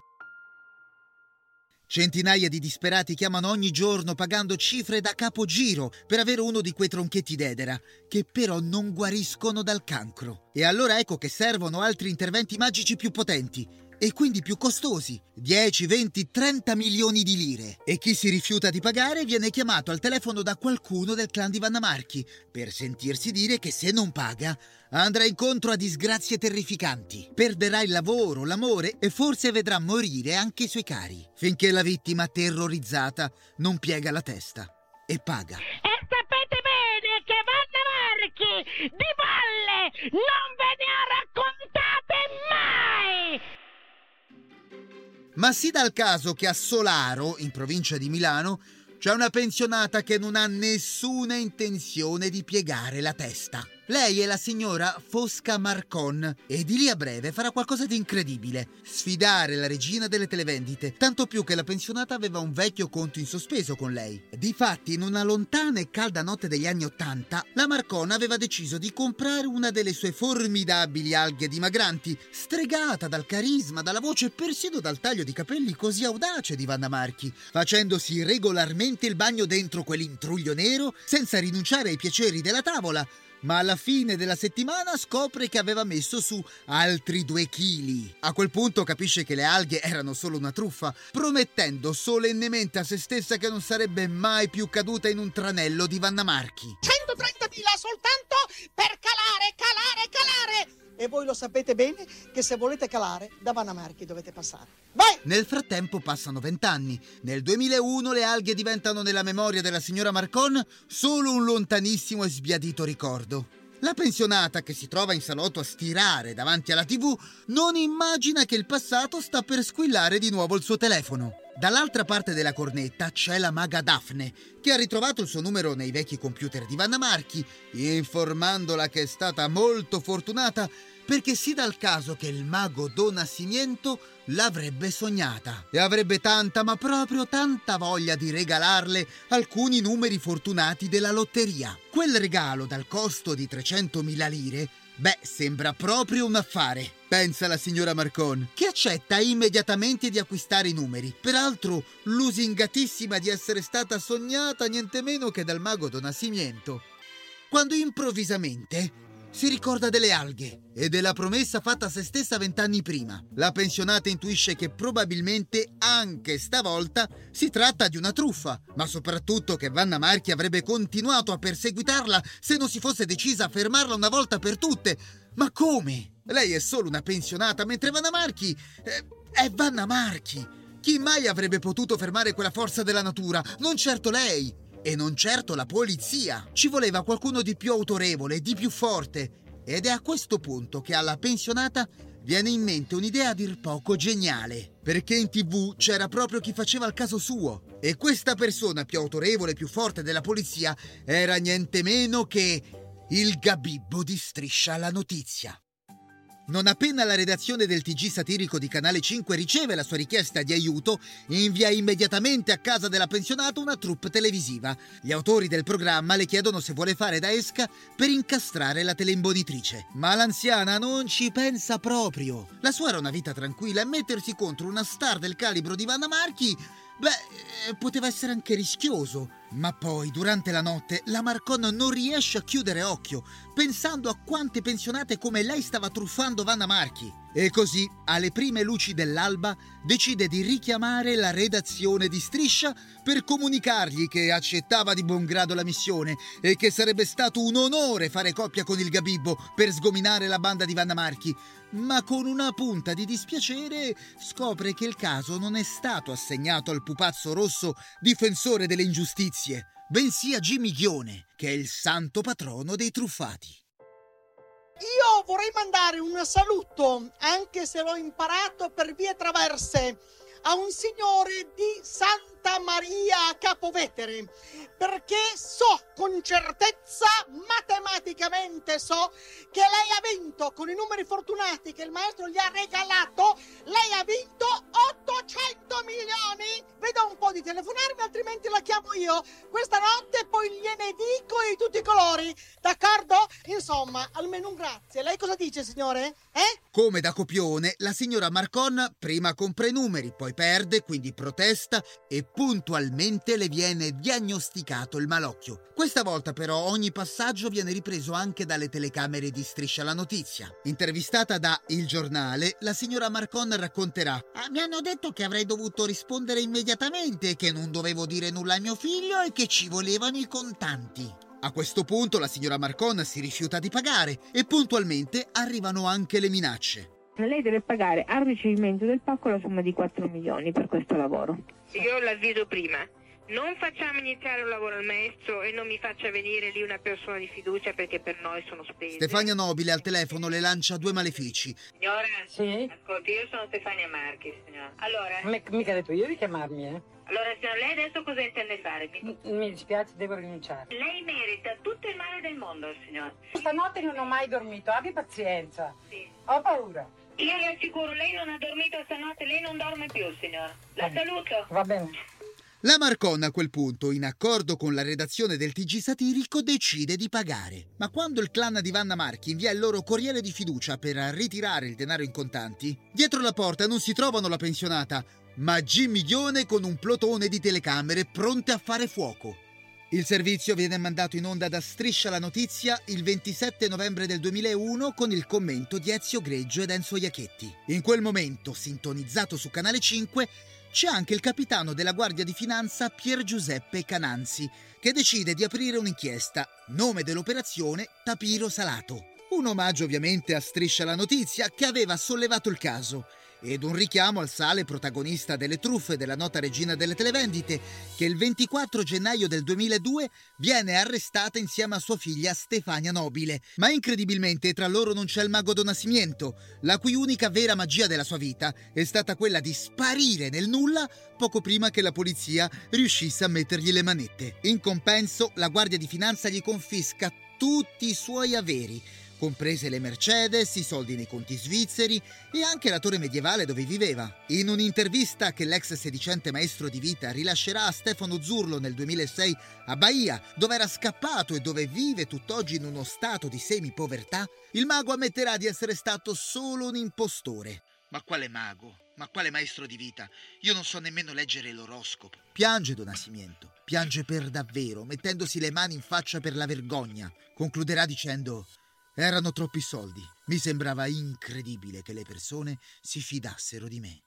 Centinaia di disperati chiamano ogni giorno pagando cifre da capogiro per avere uno di quei tronchetti d'edera, che però non guariscono dal cancro. E allora ecco che servono altri interventi magici più potenti e quindi più costosi, 10, 20, 30 milioni di lire. E chi si rifiuta di pagare viene chiamato al telefono da qualcuno del clan di Vanna Marchi per sentirsi dire che se non paga andrà incontro a disgrazie terrificanti. Perderà il lavoro, l'amore e forse vedrà morire anche i suoi cari, finché la vittima terrorizzata non piega la testa e paga. E sapete bene che Vanna Marchi di balle non ve ne ha raccontate Ma si dà il caso che a Solaro, in provincia di Milano, c'è una pensionata che non ha nessuna intenzione di piegare la testa. Lei è la signora Fosca Marcon e di lì a breve farà qualcosa di incredibile. Sfidare la regina delle televendite, tanto più che la pensionata aveva un vecchio conto in sospeso con lei. Difatti, in una lontana e calda notte degli anni Ottanta, la Marcon aveva deciso di comprare una delle sue formidabili alghe dimagranti, stregata dal carisma, dalla voce e persino dal taglio di capelli così audace di Vanna Marchi, facendosi regolarmente il bagno dentro quell'intruglio nero senza rinunciare ai piaceri della tavola ma alla fine della settimana scopre che aveva messo su altri due chili. A quel punto capisce che le alghe erano solo una truffa, promettendo solennemente a se stessa che non sarebbe mai più caduta in un tranello di Vanna Marchi. 130.000 soltanto per calare, calare, calare! E voi lo sapete bene che se volete calare da Vanna Marchi dovete passare. Vai! Nel frattempo passano vent'anni. Nel 2001 le alghe diventano nella memoria della signora Marcon solo un lontanissimo e sbiadito ricordo. La pensionata che si trova in salotto a stirare davanti alla tv non immagina che il passato sta per squillare di nuovo il suo telefono. Dall'altra parte della cornetta c'è la maga Daphne, che ha ritrovato il suo numero nei vecchi computer di Vanna Marchi, informandola che è stata molto fortunata perché si dà il caso che il mago Don Assimiento l'avrebbe sognata e avrebbe tanta, ma proprio tanta voglia di regalarle alcuni numeri fortunati della lotteria. Quel regalo dal costo di 300.000 lire Beh, sembra proprio un affare, pensa la signora Marcon, che accetta immediatamente di acquistare i numeri. Peraltro, lusingatissima di essere stata sognata niente meno che dal mago Don Assimiento. Quando improvvisamente si ricorda delle alghe e della promessa fatta a se stessa vent'anni prima. La pensionata intuisce che probabilmente anche stavolta si tratta di una truffa, ma soprattutto che Vanna Marchi avrebbe continuato a perseguitarla se non si fosse decisa a fermarla una volta per tutte. Ma come? Lei è solo una pensionata, mentre Vanna Marchi eh, è Vanna Marchi. Chi mai avrebbe potuto fermare quella forza della natura? Non certo lei. E non certo la polizia. Ci voleva qualcuno di più autorevole, di più forte. Ed è a questo punto che alla pensionata viene in mente un'idea a dir poco geniale. Perché in tv c'era proprio chi faceva il caso suo. E questa persona più autorevole e più forte della polizia era niente meno che il Gabibbo di Striscia la Notizia. Non appena la redazione del TG satirico di Canale 5 riceve la sua richiesta di aiuto, invia immediatamente a casa della pensionata una troupe televisiva. Gli autori del programma le chiedono se vuole fare da esca per incastrare la teleimbonitrice. Ma l'anziana non ci pensa proprio. La sua era una vita tranquilla e mettersi contro una star del calibro di Vanna Marchi Beh, eh, poteva essere anche rischioso. Ma poi, durante la notte, la Marcon non riesce a chiudere occhio, pensando a quante pensionate come lei stava truffando Vanna Marchi. E così, alle prime luci dell'alba, decide di richiamare la redazione di Striscia per comunicargli che accettava di buon grado la missione e che sarebbe stato un onore fare coppia con il Gabibbo per sgominare la banda di Vanna Marchi. Ma con una punta di dispiacere scopre che il caso non è stato assegnato al pupazzo rosso difensore delle ingiustizie, bensì a Jimmy Ghione, che è il santo patrono dei truffati. Io vorrei mandare un saluto, anche se l'ho imparato per vie traverse, a un signore di Santa Santa Maria Capovetere, perché so con certezza, matematicamente so, che lei ha vinto con i numeri fortunati che il maestro gli ha regalato, lei ha vinto 800 milioni. Vedo un po' di telefonarmi, altrimenti la chiamo io. Questa notte poi gliene dico di tutti i colori, d'accordo? Insomma, almeno un grazie. Lei cosa dice, signore? Eh? Come da copione, la signora Marcon prima compra i numeri, poi perde, quindi protesta e puntualmente le viene diagnosticato il malocchio. Questa volta però ogni passaggio viene ripreso anche dalle telecamere di Striscia la Notizia. Intervistata da Il Giornale, la signora Marcon racconterà ah, Mi hanno detto che avrei dovuto rispondere immediatamente, che non dovevo dire nulla a mio figlio e che ci volevano i contanti. A questo punto la signora Marcon si rifiuta di pagare e puntualmente arrivano anche le minacce. Lei deve pagare al ricevimento del pacco la somma di 4 milioni per questo lavoro. Io l'avviso prima. Non facciamo iniziare un lavoro al maestro e non mi faccia venire lì una persona di fiducia perché per noi sono spese. Stefania Nobile al telefono le lancia due malefici. Signora, sì? ascolti, io sono Stefania Marchi, signora. Allora... M- mica detto io di chiamarmi, eh? Allora, signora, lei adesso cosa intende fare? Mi... mi dispiace, devo rinunciare. Lei merita tutto il male del mondo, signora. Stanotte non ho mai dormito, abbi pazienza. Sì. Ho paura. Io le assicuro, lei non ha dormito stanotte, lei non dorme più, signora. La saluto. Va bene. La Marcon a quel punto, in accordo con la redazione del TG Satirico, decide di pagare. Ma quando il clan di Vanna Marchi invia il loro corriere di fiducia per ritirare il denaro in contanti, dietro la porta non si trovano la pensionata, ma Jimmy Ghione con un plotone di telecamere pronte a fare fuoco. Il servizio viene mandato in onda da Striscia la Notizia il 27 novembre del 2001 con il commento di Ezio Greggio ed Enzo Iacchetti. In quel momento, sintonizzato su Canale 5, c'è anche il capitano della Guardia di Finanza Pier Giuseppe Cananzi, che decide di aprire un'inchiesta. Nome dell'operazione Tapiro Salato. Un omaggio ovviamente a Striscia la Notizia che aveva sollevato il caso ed un richiamo al sale protagonista delle truffe della nota regina delle televendite, che il 24 gennaio del 2002 viene arrestata insieme a sua figlia Stefania Nobile. Ma incredibilmente tra loro non c'è il mago Donasimiento, la cui unica vera magia della sua vita è stata quella di sparire nel nulla poco prima che la polizia riuscisse a mettergli le manette. In compenso, la Guardia di Finanza gli confisca tutti i suoi averi comprese le Mercedes, i soldi nei conti svizzeri e anche la torre medievale dove viveva. In un'intervista che l'ex sedicente maestro di vita rilascerà a Stefano Zurlo nel 2006 a Bahia, dove era scappato e dove vive tutt'oggi in uno stato di semi-povertà, il mago ammetterà di essere stato solo un impostore. Ma quale mago? Ma quale maestro di vita? Io non so nemmeno leggere l'oroscopo. Piange Don Asimiento, piange per davvero, mettendosi le mani in faccia per la vergogna. Concluderà dicendo erano troppi soldi. Mi sembrava incredibile che le persone si fidassero di me.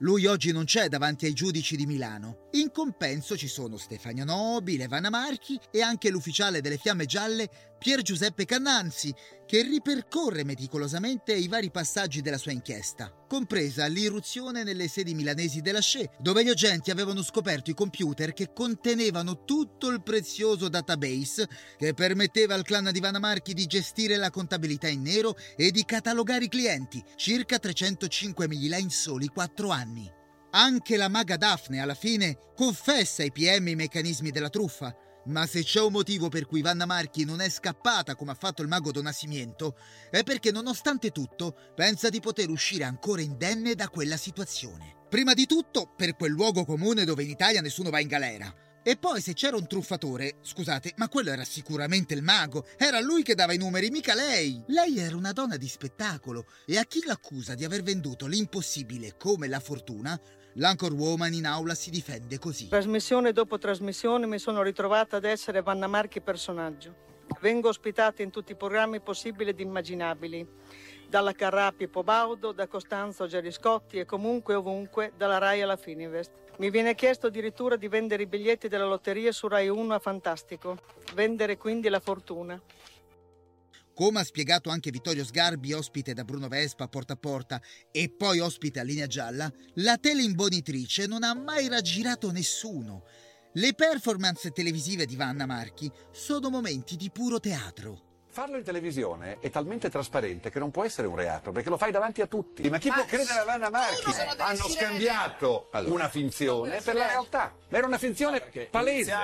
Lui oggi non c'è davanti ai giudici di Milano. In compenso ci sono Stefania Nobile, Vanna Marchi e anche l'ufficiale delle Fiamme Gialle Pier Giuseppe Cannanzi, che ripercorre meticolosamente i vari passaggi della sua inchiesta, compresa l'irruzione nelle sedi milanesi della SCE, dove gli agenti avevano scoperto i computer che contenevano tutto il prezioso database che permetteva al clan di Vanna Marchi di gestire la contabilità in nero e di catalogare i clienti, circa 305.000 in soli quattro anni. Anche la maga Daphne alla fine confessa ai PM i meccanismi della truffa, ma se c'è un motivo per cui Vanna Marchi non è scappata come ha fatto il mago Donasimiento, è perché nonostante tutto pensa di poter uscire ancora indenne da quella situazione. Prima di tutto per quel luogo comune dove in Italia nessuno va in galera. E poi se c'era un truffatore, scusate, ma quello era sicuramente il mago, era lui che dava i numeri, mica lei. Lei era una donna di spettacolo e a chi l'accusa di aver venduto l'impossibile come la fortuna, L'Anchor Woman in aula si difende così. Trasmissione dopo trasmissione mi sono ritrovata ad essere Vanna Marchi personaggio. Vengo ospitata in tutti i programmi possibili ed immaginabili, dalla Carrapi Pobaudo, da Costanzo Geriscotti e comunque ovunque, dalla Rai alla Fininvest. Mi viene chiesto addirittura di vendere i biglietti della lotteria su Rai 1 a Fantastico, vendere quindi la fortuna. Come ha spiegato anche Vittorio Sgarbi, ospite da Bruno Vespa a Porta a Porta e poi ospite a Linea Gialla, la teleimbonitrice non ha mai raggirato nessuno. Le performance televisive di Vanna Marchi sono momenti di puro teatro. Farlo in televisione è talmente trasparente che non può essere un reato, perché lo fai davanti a tutti. Ma chi può credere a Vanna Marchi? Hanno scambiato una finzione per la realtà. Ma era una finzione palese.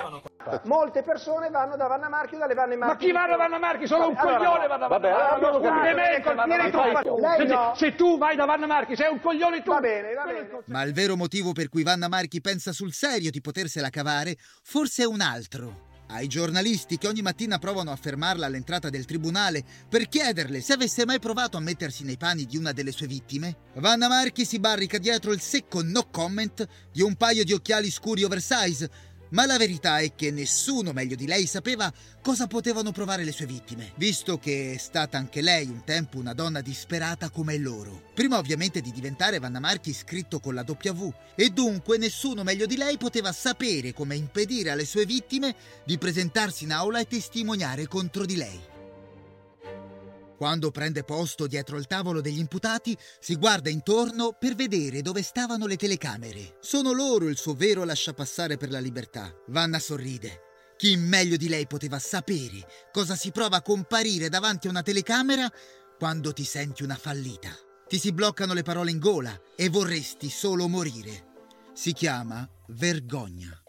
Molte persone vanno da Vanna Marchi o dalle Vanne Marchi. Ma chi va da Vanna Marchi? Solo un Allora, coglione va da Vanna vabbè, Marchi. allora. Lei Se- no. Se tu vai da Vanna Marchi sei un coglione tu. Va bene, va bene. Ma il vero motivo per cui Vanna Marchi pensa sul serio di potersela cavare forse è un altro. Ai giornalisti che ogni mattina provano a fermarla all'entrata del tribunale per chiederle se avesse mai provato a mettersi nei panni di una delle sue vittime, Vanna Marchi si barrica dietro il secco no comment di un paio di occhiali scuri oversize. Ma la verità è che nessuno meglio di lei sapeva cosa potevano provare le sue vittime, visto che è stata anche lei un tempo una donna disperata come loro. Prima ovviamente di diventare Vanna Marchi scritto con la W e dunque nessuno meglio di lei poteva sapere come impedire alle sue vittime di presentarsi in aula e testimoniare contro di lei. Quando prende posto dietro il tavolo degli imputati, si guarda intorno per vedere dove stavano le telecamere. Sono loro il suo vero lasciapassare per la libertà. Vanna sorride. Chi meglio di lei poteva sapere cosa si prova a comparire davanti a una telecamera quando ti senti una fallita? Ti si bloccano le parole in gola e vorresti solo morire. Si chiama vergogna.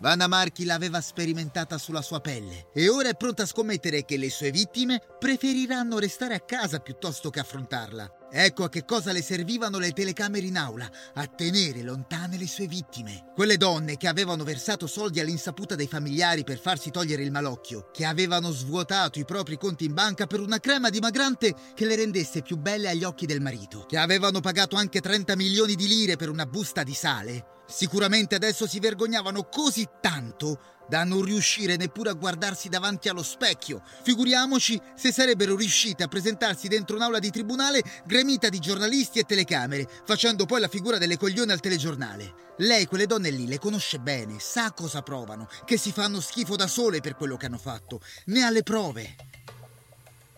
Vanna Marchi l'aveva sperimentata sulla sua pelle e ora è pronta a scommettere che le sue vittime preferiranno restare a casa piuttosto che affrontarla. Ecco a che cosa le servivano le telecamere in aula, a tenere lontane le sue vittime. Quelle donne che avevano versato soldi all'insaputa dei familiari per farsi togliere il malocchio, che avevano svuotato i propri conti in banca per una crema dimagrante che le rendesse più belle agli occhi del marito, che avevano pagato anche 30 milioni di lire per una busta di sale, Sicuramente adesso si vergognavano così tanto da non riuscire neppure a guardarsi davanti allo specchio. Figuriamoci se sarebbero riuscite a presentarsi dentro un'aula di tribunale gremita di giornalisti e telecamere, facendo poi la figura delle coglione al telegiornale. Lei quelle donne lì le conosce bene, sa cosa provano, che si fanno schifo da sole per quello che hanno fatto, ne ha le prove.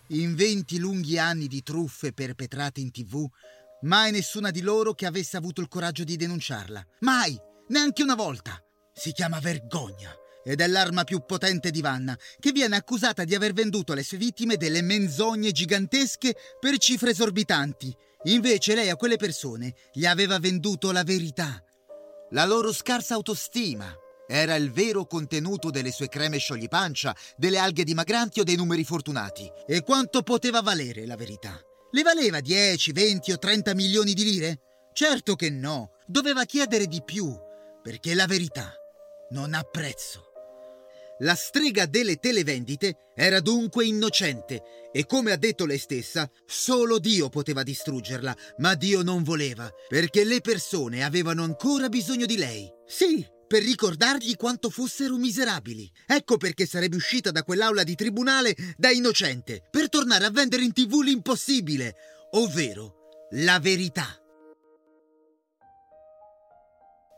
In 20 lunghi anni di truffe perpetrate in tv, mai nessuna di loro che avesse avuto il coraggio di denunciarla. Mai! Neanche una volta! Si chiama vergogna ed è l'arma più potente di Vanna, che viene accusata di aver venduto alle sue vittime delle menzogne gigantesche per cifre esorbitanti. Invece lei a quelle persone gli aveva venduto la verità. La loro scarsa autostima era il vero contenuto delle sue creme scioglipancia, delle alghe dimagranti o dei numeri fortunati. E quanto poteva valere la verità? Le valeva 10, 20 o 30 milioni di lire? Certo che no, doveva chiedere di più, perché la verità non ha prezzo. La strega delle televendite era dunque innocente e come ha detto lei stessa, solo Dio poteva distruggerla, ma Dio non voleva, perché le persone avevano ancora bisogno di lei. Sì, per ricordargli quanto fossero miserabili. Ecco perché sarebbe uscita da quell'aula di tribunale da innocente, per tornare a vendere in tv l'impossibile, ovvero la verità.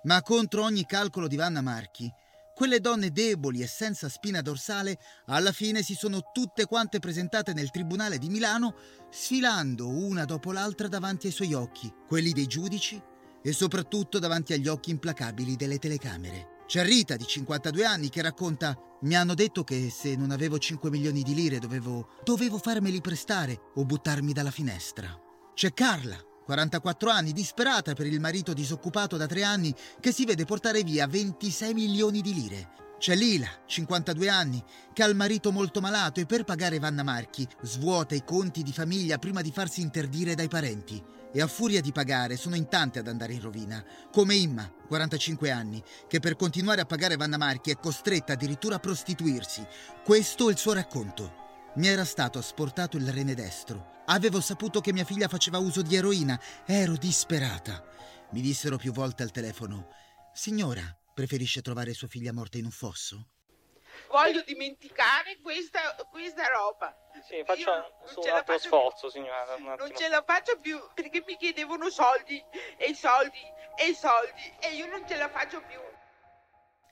Ma contro ogni calcolo di Vanna Marchi, quelle donne deboli e senza spina dorsale alla fine si sono tutte quante presentate nel tribunale di Milano, sfilando una dopo l'altra davanti ai suoi occhi, quelli dei giudici e soprattutto davanti agli occhi implacabili delle telecamere. C'è Rita di 52 anni che racconta mi hanno detto che se non avevo 5 milioni di lire dovevo, dovevo farmeli prestare o buttarmi dalla finestra. C'è Carla, 44 anni, disperata per il marito disoccupato da 3 anni che si vede portare via 26 milioni di lire. C'è Lila, 52 anni, che ha il marito molto malato e per pagare Vanna Marchi svuota i conti di famiglia prima di farsi interdire dai parenti. E a furia di pagare sono in tante ad andare in rovina, come Imma, 45 anni, che per continuare a pagare Vanna Marchi è costretta addirittura a prostituirsi. Questo è il suo racconto. Mi era stato asportato il rene destro. Avevo saputo che mia figlia faceva uso di eroina. Ero disperata. Mi dissero più volte al telefono: Signora, preferisce trovare sua figlia morta in un fosso? Voglio dimenticare questa, questa roba. Sì, faccia un la altro faccio sforzo, signora. Un Non ce la faccio più perché mi chiedevano soldi e soldi e soldi e io non ce la faccio più.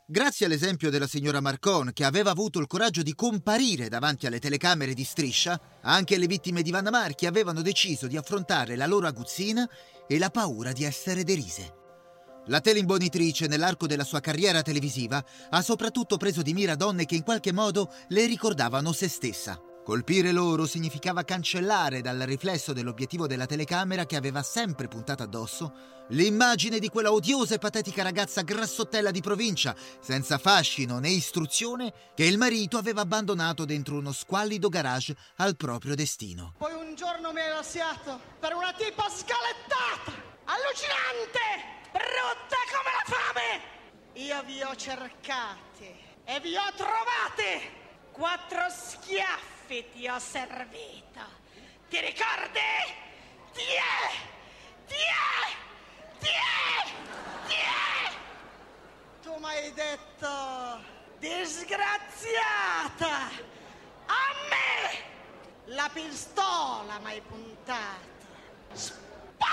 Grazie all'esempio della signora Marcon, che aveva avuto il coraggio di comparire davanti alle telecamere di striscia, anche le vittime di Vanna Marchi avevano deciso di affrontare la loro aguzzina e la paura di essere derise. La teleimbonitrice, nell'arco della sua carriera televisiva, ha soprattutto preso di mira donne che in qualche modo le ricordavano se stessa. Colpire loro significava cancellare dal riflesso dell'obiettivo della telecamera che aveva sempre puntato addosso l'immagine di quella odiosa e patetica ragazza grassottella di provincia, senza fascino né istruzione, che il marito aveva abbandonato dentro uno squallido garage al proprio destino. Poi un giorno mi hai lasciato per una tipa scalettata, allucinante, brutta come la fame. Io vi ho cercati e vi ho trovati. Quattro schiaffi ti ho servito. Ti ricordi? Tiè! Tiè! Tiè! Tiè! Tu mi hai detto disgraziata! A me! La pistola mi puntata. Spara!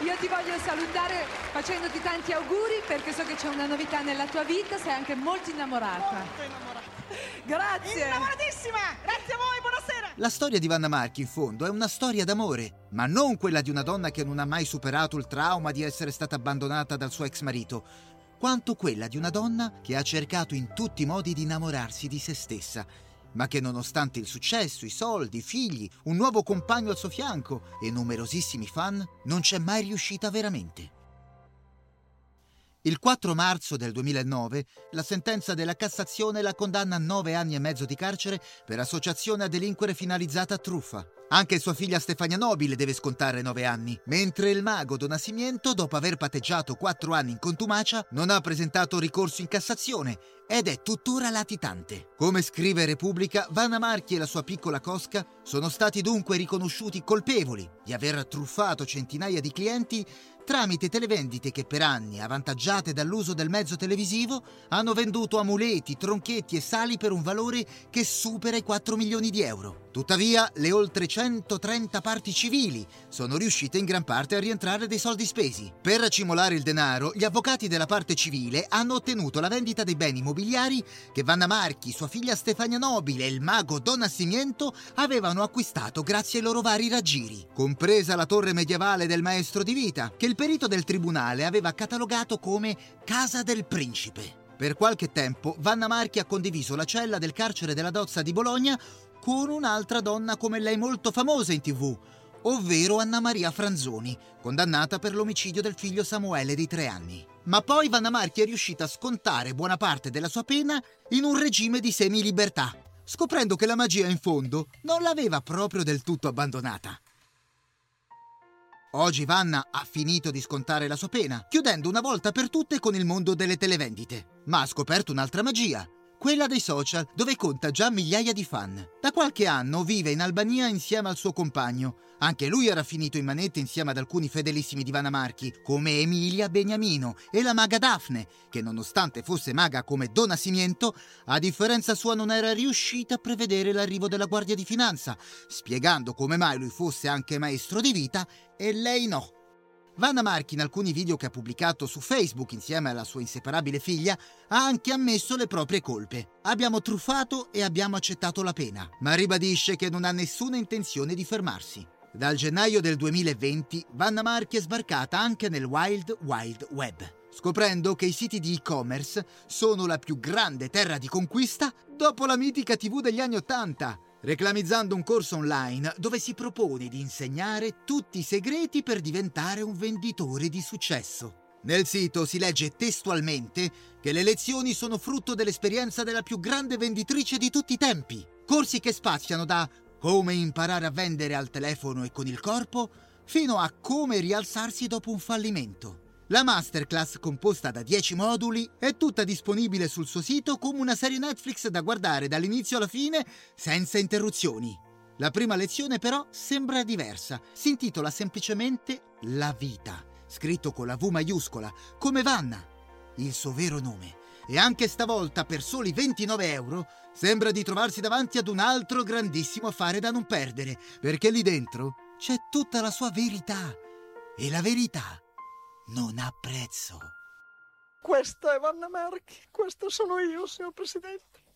io ti voglio salutare facendoti tanti auguri perché so che c'è una novità nella tua vita, sei anche molto innamorata. Molto innamorata. Grazie. Innamoratissima! Grazie a voi, buonasera! La storia di Vanna Marchi, in fondo, è una storia d'amore, ma non quella di una donna che non ha mai superato il trauma di essere stata abbandonata dal suo ex marito, quanto quella di una donna che ha cercato in tutti i modi di innamorarsi di se stessa ma che nonostante il successo, i soldi, i figli, un nuovo compagno al suo fianco e numerosissimi fan, non c'è mai riuscita veramente. Il 4 marzo del 2009 la sentenza della Cassazione la condanna a nove anni e mezzo di carcere per associazione a delinquere finalizzata a truffa. Anche sua figlia Stefania Nobile deve scontare nove anni, mentre il mago Don Nascimento, dopo aver patteggiato quattro anni in contumacia, non ha presentato ricorso in Cassazione ed è tuttora latitante. Come scrive Repubblica, Vanna Marchi e la sua piccola cosca sono stati dunque riconosciuti colpevoli di aver truffato centinaia di clienti tramite televendite che per anni, avvantaggiate dall'uso del mezzo televisivo, hanno venduto amuleti, tronchetti e sali per un valore che supera i 4 milioni di euro. Tuttavia, le oltre 130 parti civili sono riuscite in gran parte a rientrare dei soldi spesi. Per racimolare il denaro, gli avvocati della parte civile hanno ottenuto la vendita dei beni immobiliari che Vanna Marchi, sua figlia Stefania Nobile e il mago Don Nascimento avevano acquistato grazie ai loro vari raggiri, compresa la torre medievale del maestro di vita, che il perito del tribunale aveva catalogato come Casa del Principe. Per qualche tempo Vanna Marchi ha condiviso la cella del carcere della Dozza di Bologna con un'altra donna come lei molto famosa in tv, ovvero Anna Maria Franzoni, condannata per l'omicidio del figlio Samuele di tre anni. Ma poi Vanna Marchi è riuscita a scontare buona parte della sua pena in un regime di semi-libertà, scoprendo che la magia in fondo non l'aveva proprio del tutto abbandonata. Oggi Vanna ha finito di scontare la sua pena, chiudendo una volta per tutte con il mondo delle televendite, ma ha scoperto un'altra magia, quella dei social, dove conta già migliaia di fan. Da qualche anno vive in Albania insieme al suo compagno. Anche lui era finito in manette insieme ad alcuni fedelissimi di Vanna Marchi, come Emilia Beniamino e la maga Daphne, che nonostante fosse maga come Don Nascimento, a differenza sua non era riuscita a prevedere l'arrivo della Guardia di Finanza, spiegando come mai lui fosse anche maestro di vita e lei no. Vanna Marchi in alcuni video che ha pubblicato su Facebook insieme alla sua inseparabile figlia ha anche ammesso le proprie colpe. Abbiamo truffato e abbiamo accettato la pena, ma ribadisce che non ha nessuna intenzione di fermarsi. Dal gennaio del 2020 Vanna Marchi è sbarcata anche nel Wild Wild Web, scoprendo che i siti di e-commerce sono la più grande terra di conquista dopo la mitica TV degli anni Ottanta reclamizzando un corso online dove si propone di insegnare tutti i segreti per diventare un venditore di successo. Nel sito si legge testualmente che le lezioni sono frutto dell'esperienza della più grande venditrice di tutti i tempi. Corsi che spaziano da come imparare a vendere al telefono e con il corpo fino a come rialzarsi dopo un fallimento. La masterclass, composta da 10 moduli, è tutta disponibile sul suo sito come una serie Netflix da guardare dall'inizio alla fine senza interruzioni. La prima lezione però sembra diversa. Si intitola semplicemente La vita, scritto con la V maiuscola, come Vanna, il suo vero nome. E anche stavolta, per soli 29 euro, sembra di trovarsi davanti ad un altro grandissimo affare da non perdere, perché lì dentro c'è tutta la sua verità. E la verità non ha prezzo. Questa è Vanna Marchi, questo sono io, signor Presidente.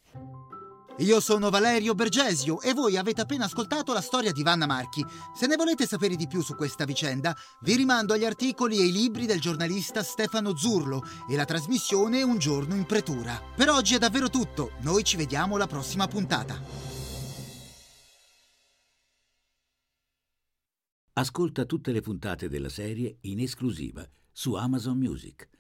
Io sono Valerio Bergesio e voi avete appena ascoltato la storia di Vanna Marchi. Se ne volete sapere di più su questa vicenda, vi rimando agli articoli e ai libri del giornalista Stefano Zurlo e la trasmissione Un giorno in pretura. Per oggi è davvero tutto, noi ci vediamo alla prossima puntata. Ascolta tutte le puntate della serie in esclusiva su Amazon Music.